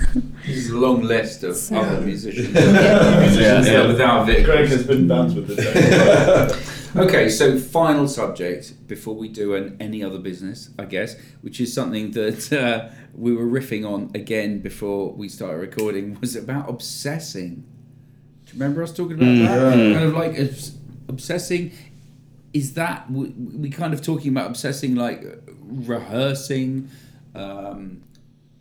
There's a long list of other musicians. Yeah. yeah, without Vic. Greg has been bands with the Okay, so final subject before we do an any other business, I guess, which is something that uh, we were riffing on again before we started recording, was about obsessing. Do you remember us talking about that? Kind of like obs- obsessing. Is that we, we kind of talking about obsessing like rehearsing, um,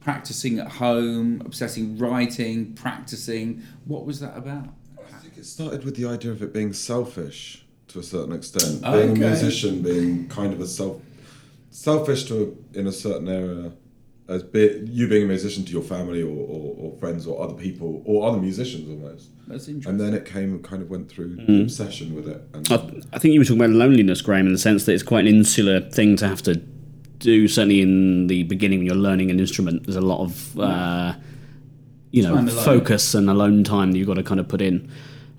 practicing at home, obsessing writing, practicing? What was that about? I think it started with the idea of it being selfish to a certain extent. Okay. Being a musician, being kind of a self, selfish to a, in a certain area, as be, you being a musician to your family or, or, or friends or other people or other musicians almost. That's interesting. And then it came and kind of went through the obsession with it. And I, I think you were talking about loneliness, Graham, in the sense that it's quite an insular thing to have to do. Certainly in the beginning, when you're learning an instrument, there's a lot of uh, you know focus and alone time that you've got to kind of put in.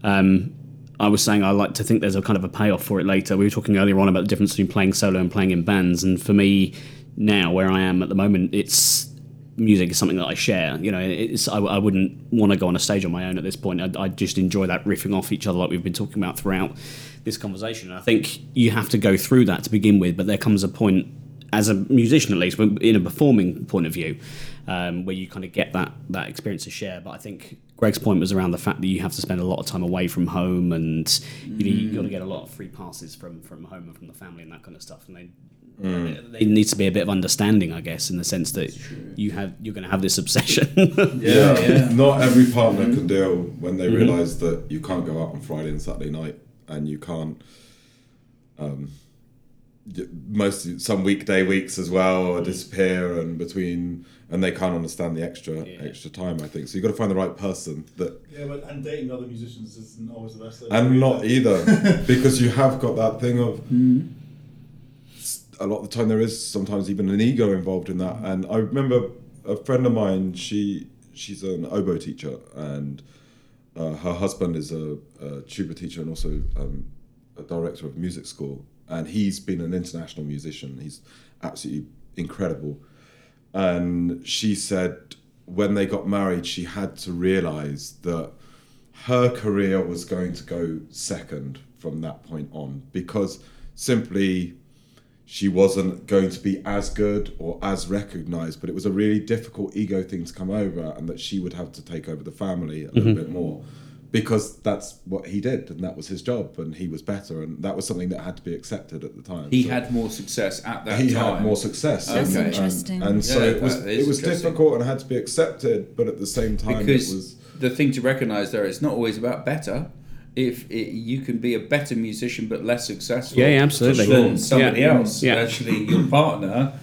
Um, I was saying I like to think there's a kind of a payoff for it later. We were talking earlier on about the difference between playing solo and playing in bands, and for me now, where I am at the moment, it's music is something that I share. You know, it's I, I wouldn't want to go on a stage on my own at this point. I, I just enjoy that riffing off each other, like we've been talking about throughout this conversation. And I think you have to go through that to begin with, but there comes a point, as a musician at least, in a performing point of view, um, where you kind of get that that experience to share. But I think Greg's point was around the fact that you have to spend a lot of time away from home, and you know, you've got to get a lot of free passes from from home and from the family and that kind of stuff. And they Mm. Uh, there needs to be a bit of understanding, I guess, in the sense that you have you're going to have this obsession. yeah, yeah. not every partner can mm-hmm. deal when they mm-hmm. realise that you can't go out on Friday and Saturday night, and you can't. Um, most some weekday weeks as well or mm. disappear and between and they can't understand the extra extra time I think. So you've got to find the right person that Yeah, but and dating other musicians isn't always the best. and not either because you have got that thing of s- a lot of the time there is sometimes even an ego involved in that. And i remember a friend of mine she she's an oboe teacher and uh, her husband is a, a tuba teacher and also um, a director of music school. And he's been an international musician. He's absolutely incredible. And she said when they got married she had to realize that her career was going to go second from that point on because simply she wasn't going to be as good or as recognized but it was a really difficult ego thing to come over and that she would have to take over the family a little mm-hmm. bit more because that's what he did and that was his job and he was better and that was something that had to be accepted at the time He So- had more success at that he time. had more success. That's and, interesting. And, and so Yeah, it was it was difficult and had to be accepted, but at the same time because it was the thing to recognize there it's not always about better if it, you can be a better musician but less successful Yeah, yeah, absolutely. than somebody Yeah. else Yeah. actually your partner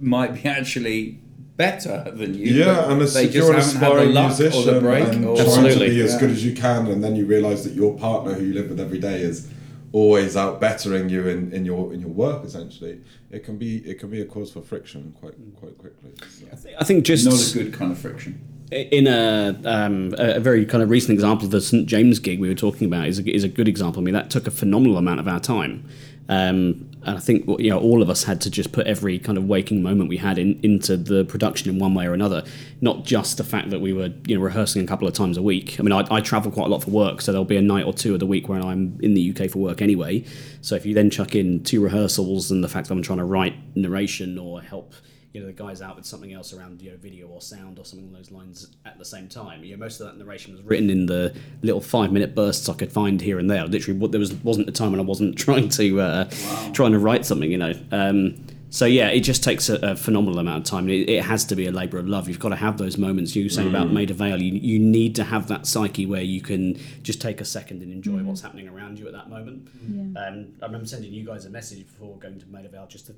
might be actually better than you yeah, but and as they you're an haven't the aspiring luck or musician the break and or trying to be as Yeah. good as you can, and then you realise that your partner who you live with every day is always out bettering you in, in your in your work. Essentially, it can be it can be a cause for friction quite quite quickly. So. I think just not a good kind of friction in a, um, a very kind of recent example, the St James gig we were talking about is a, is a good example. I mean, that took a phenomenal amount of our time, um, and I think you know all of us had to just put every kind of waking moment we had in, into the production in one way or another. Not just the fact that we were you know rehearsing a couple of times a week. I mean, I, I travel quite a lot for work, so there'll be a night or two of the week where I'm in the UK for work anyway. So if you then chuck in two rehearsals and the fact that I'm trying to write narration or help you know the guy's out with something else around you know video or sound or something along those lines at the same time. You know, most of that narration was written in the little five minute bursts I could find here and there. Literally, what there was wasn't a time when I wasn't trying to uh, trying to write something. You know. Um, so yeah, it just takes a, a phenomenal amount of time. It, it has to be a labour of love. You've got to have those moments. You were saying about Maida Vale. You, you need to have that psyche where you can just take a second and enjoy what's happening around you at that moment. Yeah. Um, I remember sending you guys a message before going to Maida Vale just to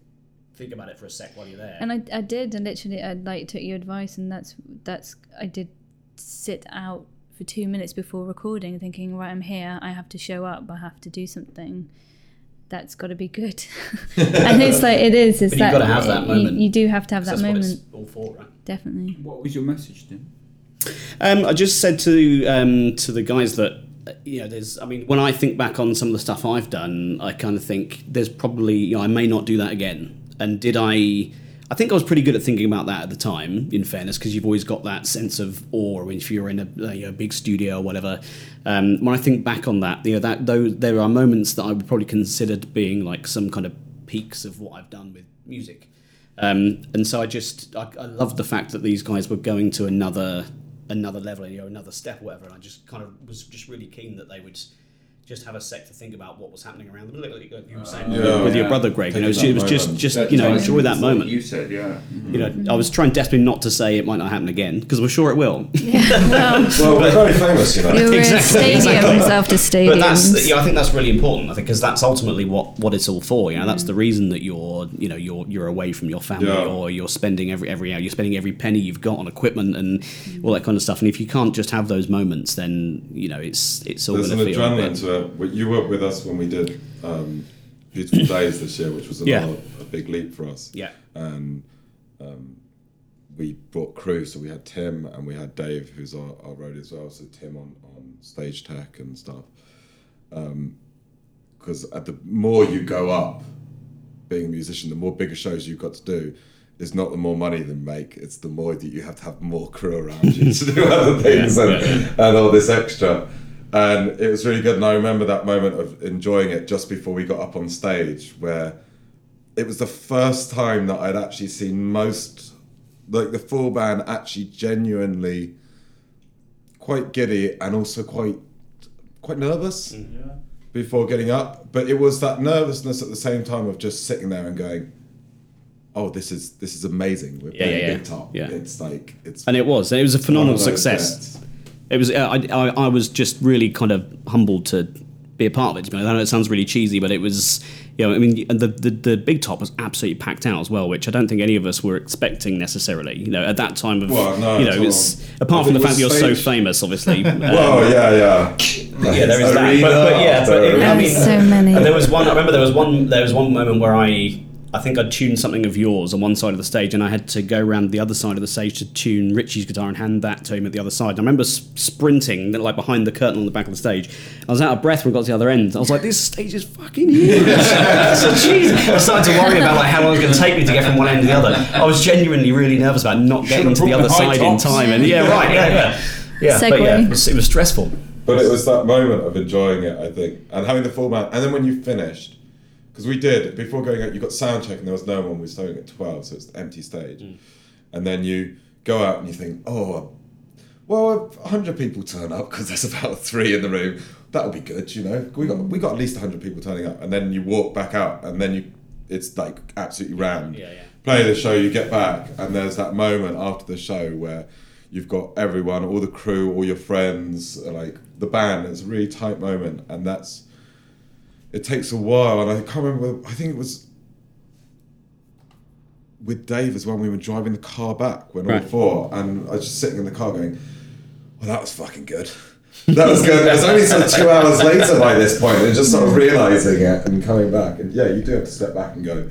think about it for a sec while you're there. And I, I did, and literally, I like took your advice, and that's that's I did sit out for two minutes before recording, thinking, right, I'm here, I have to show up, I have to do something. That's got to be good, and it's like it is. It's But you've that, gotta have that you- moment. You, do have to have that That's what moment, it's all for, right? definitely. What was your message, Tim? Um, I just said to um, to the guys that uh, you know, there's. I mean, when I think back on some of the stuff I've done, I kind of think there's probably you know I may not do that again. And did I? I think I was pretty good at thinking about that at the time. In fairness, because you've always got that sense of awe if you're in a you know, big studio or whatever. Um, when I think back on that, you know, that though there are moments that I would probably consider being like some kind of peaks of what I've done with music. Um, and so I just I, I loved the fact that these guys were going to another another level, you know, another step, or whatever. And I just kind of was just really keen that they would just have a sec to think about what was happening around them. Like you were saying uh, Yeah. with your Yeah. brother Greg, you know, it was, it was just moment. just That you know enjoy that moment. You said, yeah. You know, I was trying desperately not to say it might not happen again because we're sure it will. well, Well, we're very famous, you know. you're Exactly, in stadiums exactly. after stadiums. But that's yeah, I think that's really important. I think because that's ultimately what, what it's all for. You know, that's the reason that you're you know you're you're away from your family Yeah. or you're spending every every hour you're spending every penny you've got on equipment and all that kind of stuff. And if you can't just have those moments, then you know it's it's all There's going an to feel a adrenaline bit. to it. But You were with us when we did um, Beautiful Days this year, which was Yeah. a big leap for us. Yeah. And um, we brought crew, so we had Tim and we had Dave, who's our, our roadie as well. So Tim on, on stage tech and stuff. Because at the more you go up, being a musician, the more bigger shows you've got to do. Is not the more money they make; it's the more that you have to have more crew around you to do other things and, and all this extra. And it was really good. And I remember that moment of enjoying it just before we got up on stage, where it was the first time that I'd actually seen most, like the full band, actually genuinely quite giddy and also quite quite nervous mm, before getting up. But it was that nervousness at the same time of just sitting there and going, "Oh, this is this is amazing. We're Yeah, playing yeah, yeah. big top. Yeah. It's like it's And it was. It was a phenomenal of those success. Bets. It was. Uh, I, I, I was just really kind of humbled to be a part of it. to be honest. I know it sounds really cheesy, but it was. You know, I mean, the, the the big top was absolutely packed out as well, which I don't think any of us were expecting necessarily. You know, at that time of Well, no, you know, it's apart think from the it fact that you're so famous, obviously. um, Well, yeah, yeah. yeah, there is that. But, but yeah, but it, I mean, so many. and there was one. I remember there was one. There was one moment where I, I think I tuned something of yours on one side of the stage, and I had to go around the other side of the stage to tune Richie's guitar and hand that to him at the other side. And I remember sprinting like behind the curtain on the back of the stage. I was out of breath when I got to the other end. I was like, "This stage is fucking huge." so, geez. I started to worry about like how long it was going to take me to get from one end to the other. I was genuinely really nervous about not getting to the other the high side in time. And yeah, right, yeah, yeah. Yeah, but Segue. yeah, it was, it was stressful. But it was that moment of enjoying it, I think, and having the full band. And then when you finished, because we did before going out, you got sound check and there was no one. We were starting at twelve, so it's the empty stage. Mm. And then you go out and you think, oh, well, hundred people turn up because there's about three in the room. That'll be good, you know. We got we got at least hundred people turning up, and then you walk back out, and then you, it's like absolutely rammed. Yeah, yeah. Play the show, you get back, and there's that moment after the show where you've got everyone, all the crew, all your friends, like the band. It's a really tight moment, and that's. It takes a while, and I can't remember. I think it was with Dave as well. We were driving the car back when all Right. four, and I was just sitting in the car going, "Well, that was fucking good." That was good. It was only sort of two hours later by this point, and just sort of realizing it and coming back. And yeah, you do have to step back and go,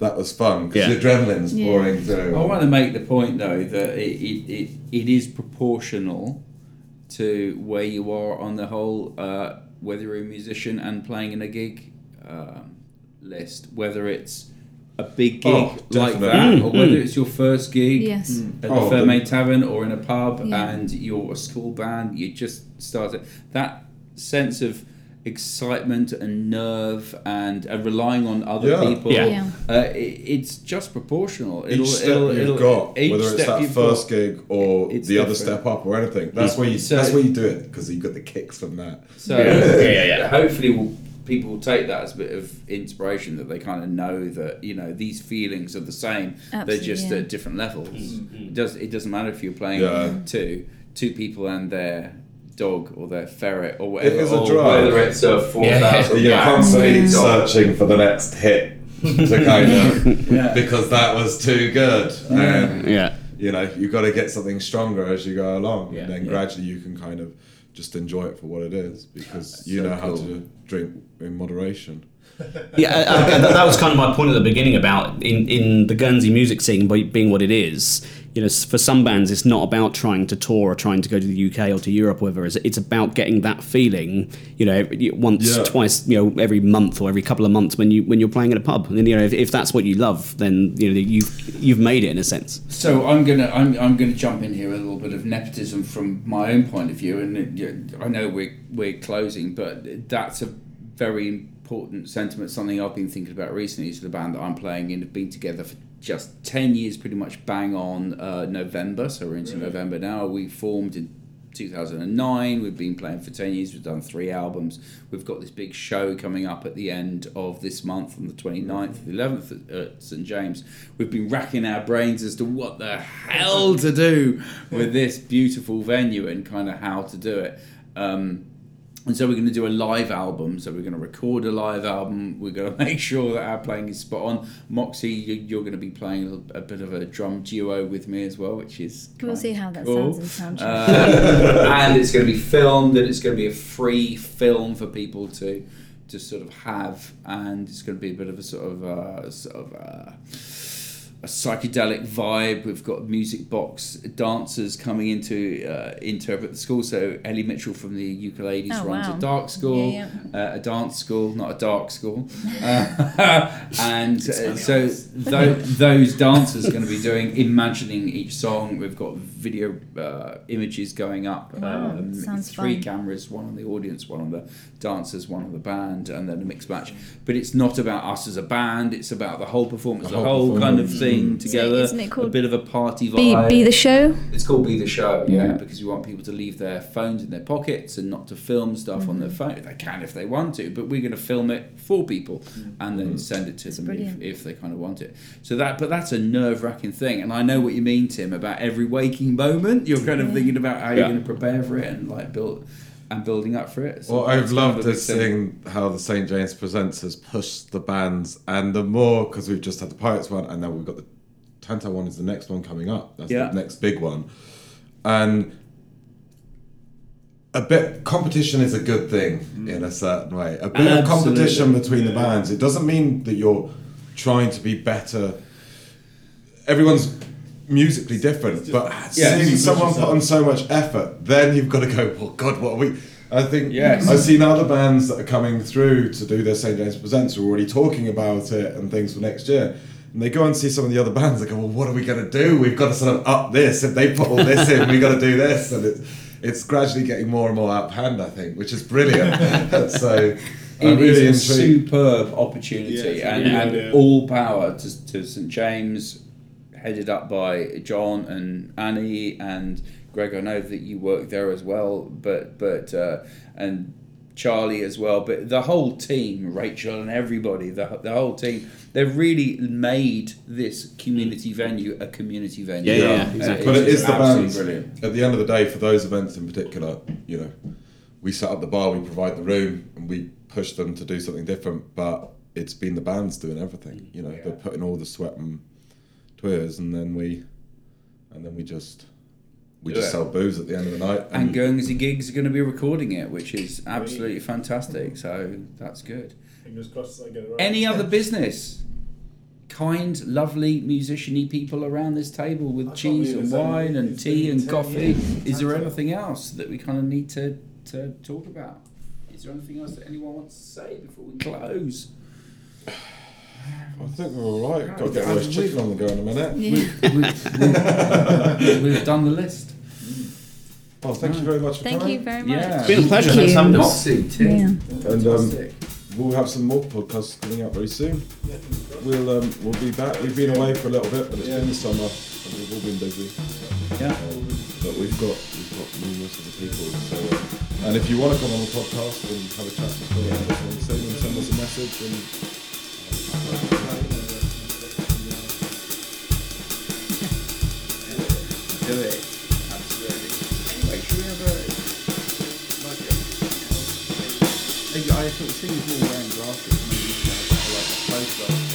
"That was fun," because Yeah. the adrenaline's Yeah. pouring through. I want to make the point though that it, it, it, it is proportional to where you are on the whole, uh, whether you're a musician and playing in a gig um, list, whether it's a big gig Oh, like that, Mm, or whether mm. it's your first gig Yes. at the Oh, Fermain Tavern or in a pub Yeah. and you're a school band, you just started. That sense of excitement and nerve and uh, relying on other Yeah. people. Yeah. Yeah. Uh, it, it's just proportional. Each step you've got, each whether it's that first got- gig or it's the other step up or anything, that's where you So- that's where you do it because you've got the kicks from that. So Yeah, yeah, yeah. hopefully, will people will take that as a bit of inspiration that they kind of know that you know these feelings are the same. They're just yeah. at different levels. It does it doesn't matter if you're playing Yeah. two two people and their dog or their ferret or whatever. is a or drive. Whether it's a four thousand. You're constantly searching for the next hit to kind of Yeah. because that was too good, and Yeah. you know you've got to get something stronger as you go along, Yeah. and then Yeah. gradually you can kind of just enjoy it for what it is because you So know how to drink in moderation. Yeah, that, that was kind of my point at the beginning about in, in the Guernsey music scene being what it is. You know, for some bands, it's not about trying to tour or trying to go to the UK or to Europe or whatever. It's, it's about getting that feeling. You know, once, Yeah. twice, you know, every month or every couple of months when you when you're playing at a pub. And you know, if, if that's what you love, then you know you've you've made it in a sense. So I'm gonna I'm, I'm gonna jump in here with a little bit of nepotism from my own point of view, and uh, yeah, I know we're we're closing, but that's a very important sentiment. Something I've been thinking about recently is the band that I'm playing in have been together for just ten years, pretty much bang on uh, November. So we're into November now. We formed in 2009. We've been playing for 10 years. We've done three albums. We've got this big show coming up at the end of this month on the 29th, the 11th at, at St James. We've been racking our brains as to what the hell to do with this beautiful venue and kind of how to do it. Um, and so we're going to do a live album. So we're going to record a live album. We're going to make sure that our playing is spot on. Moxie, you- you're going to be playing a, a bit of a drum duo with me as well, which is We'll see how that cool. sounds in soundtrack. Uh, and it's going to be filmed, and it's going to be a free film for people to to sort of have, and it's going to be a bit of a sort of uh, sort of. Uh, a psychedelic vibe. We've got music box dancers coming into uh, interpret the school. So Ellie Mitchell from the ukuleles Oh, runs wow. a dark school, Yeah, Uh, a dance school, not a dark school. Uh, and uh, so tho- those dancers are going to be doing imagining each song. We've got video uh, images going up. Wow, um, three fun. cameras, one on the audience, one on the dancers, one on the band, and then a mixed match. But it's not about us as a band. It's about the whole performance, the, whole whole, kind of performance. Thing mm. together. isn't it called a bit of a party Be, vibe. be the show. It's called Be the Show, yeah, Yeah. because we want people to leave their phones in their pockets and not to film stuff on Mm-hmm. their phone. They can if they want to, but we're going to film it for people mm. and then mm. send it to them if, if they kind of want it. So that, but that's a nerve wracking thing, and I know what you mean, Tim, about every waking moment. You're kind of thinking about how you're going to prepare for it and like build and building up for it. So Well, I've loved a big to thing. seeing how the St James Presents has pushed the bands, and the more because we've just had the Pirates one, and now we've got the Tanto one is the next one coming up. That's Yeah. the next big one, and a bit competition is a good thing mm. in a certain way. A bit of competition Absolutely. between the bands. It doesn't mean that you're trying to be better. Everyone's musically different, but Yeah. seeing someone put on so much effort, then you've got to go. Well, God, what are we? I think Yes. I've seen other bands that are coming through to do their St James Presents who are already talking about it and things for next year. And they go and see some of the other bands. They go, "Well, what are we going to do? We've got to sort of up this. If they put all this in, we've got to do this." And it's it's gradually getting more and more out of hand, I think, which is brilliant. so I'm It is really a intrigued. superb opportunity, Yeah, and, good and idea. all power to, to St James, headed up by John and Annie and Greg. I know that you work there as well, but but uh, and Charlie as well. But the whole team, Rachel and everybody, the the whole team, they've really made this community venue a community venue. Yeah, yeah, yeah, Uh, exactly. But it's the absolutely bands. brilliant. At the end of the day, for those events in particular, you know, we set up the bar, we provide the room, and we push them to do something different. But it's been the bands doing everything. You know, they're putting all the sweat and tears, and then we, and then we just, we just it. sell booze at the end of the night. And Guernsey Gigs are going to be recording it, which is absolutely fantastic. So that's good. Fingers crossed I get it right. Any other business? Kind, lovely, musiciany people around this table with I cheese and wine and tea and coffee. years. Is there anything else that we kind of need to, to talk about? Is there anything else that anyone wants to say before we close? I think we're all right. Got to get roast chicken on the go in a minute. Yeah. We've, we've, we've, we've done the list. Well, thank you very much for Thank coming. you very much. Yeah. It's been a pleasure. Thank you. Thank you. Moxie, too. Yeah. And um, Fantastic. we'll have some more podcasts coming out very soon. We'll um, we'll be back. We've been away for a little bit, but it's been the summer and we've all been busy. Yeah. But we've got we've got numerous other people. So, uh, and if you want to come on the podcast and have a chat to Phil and have something to say, then send us a message and. Do it. Absolutely. Anyway, should we have a like a I I sort of see you all wearing glasses, maybe like a photo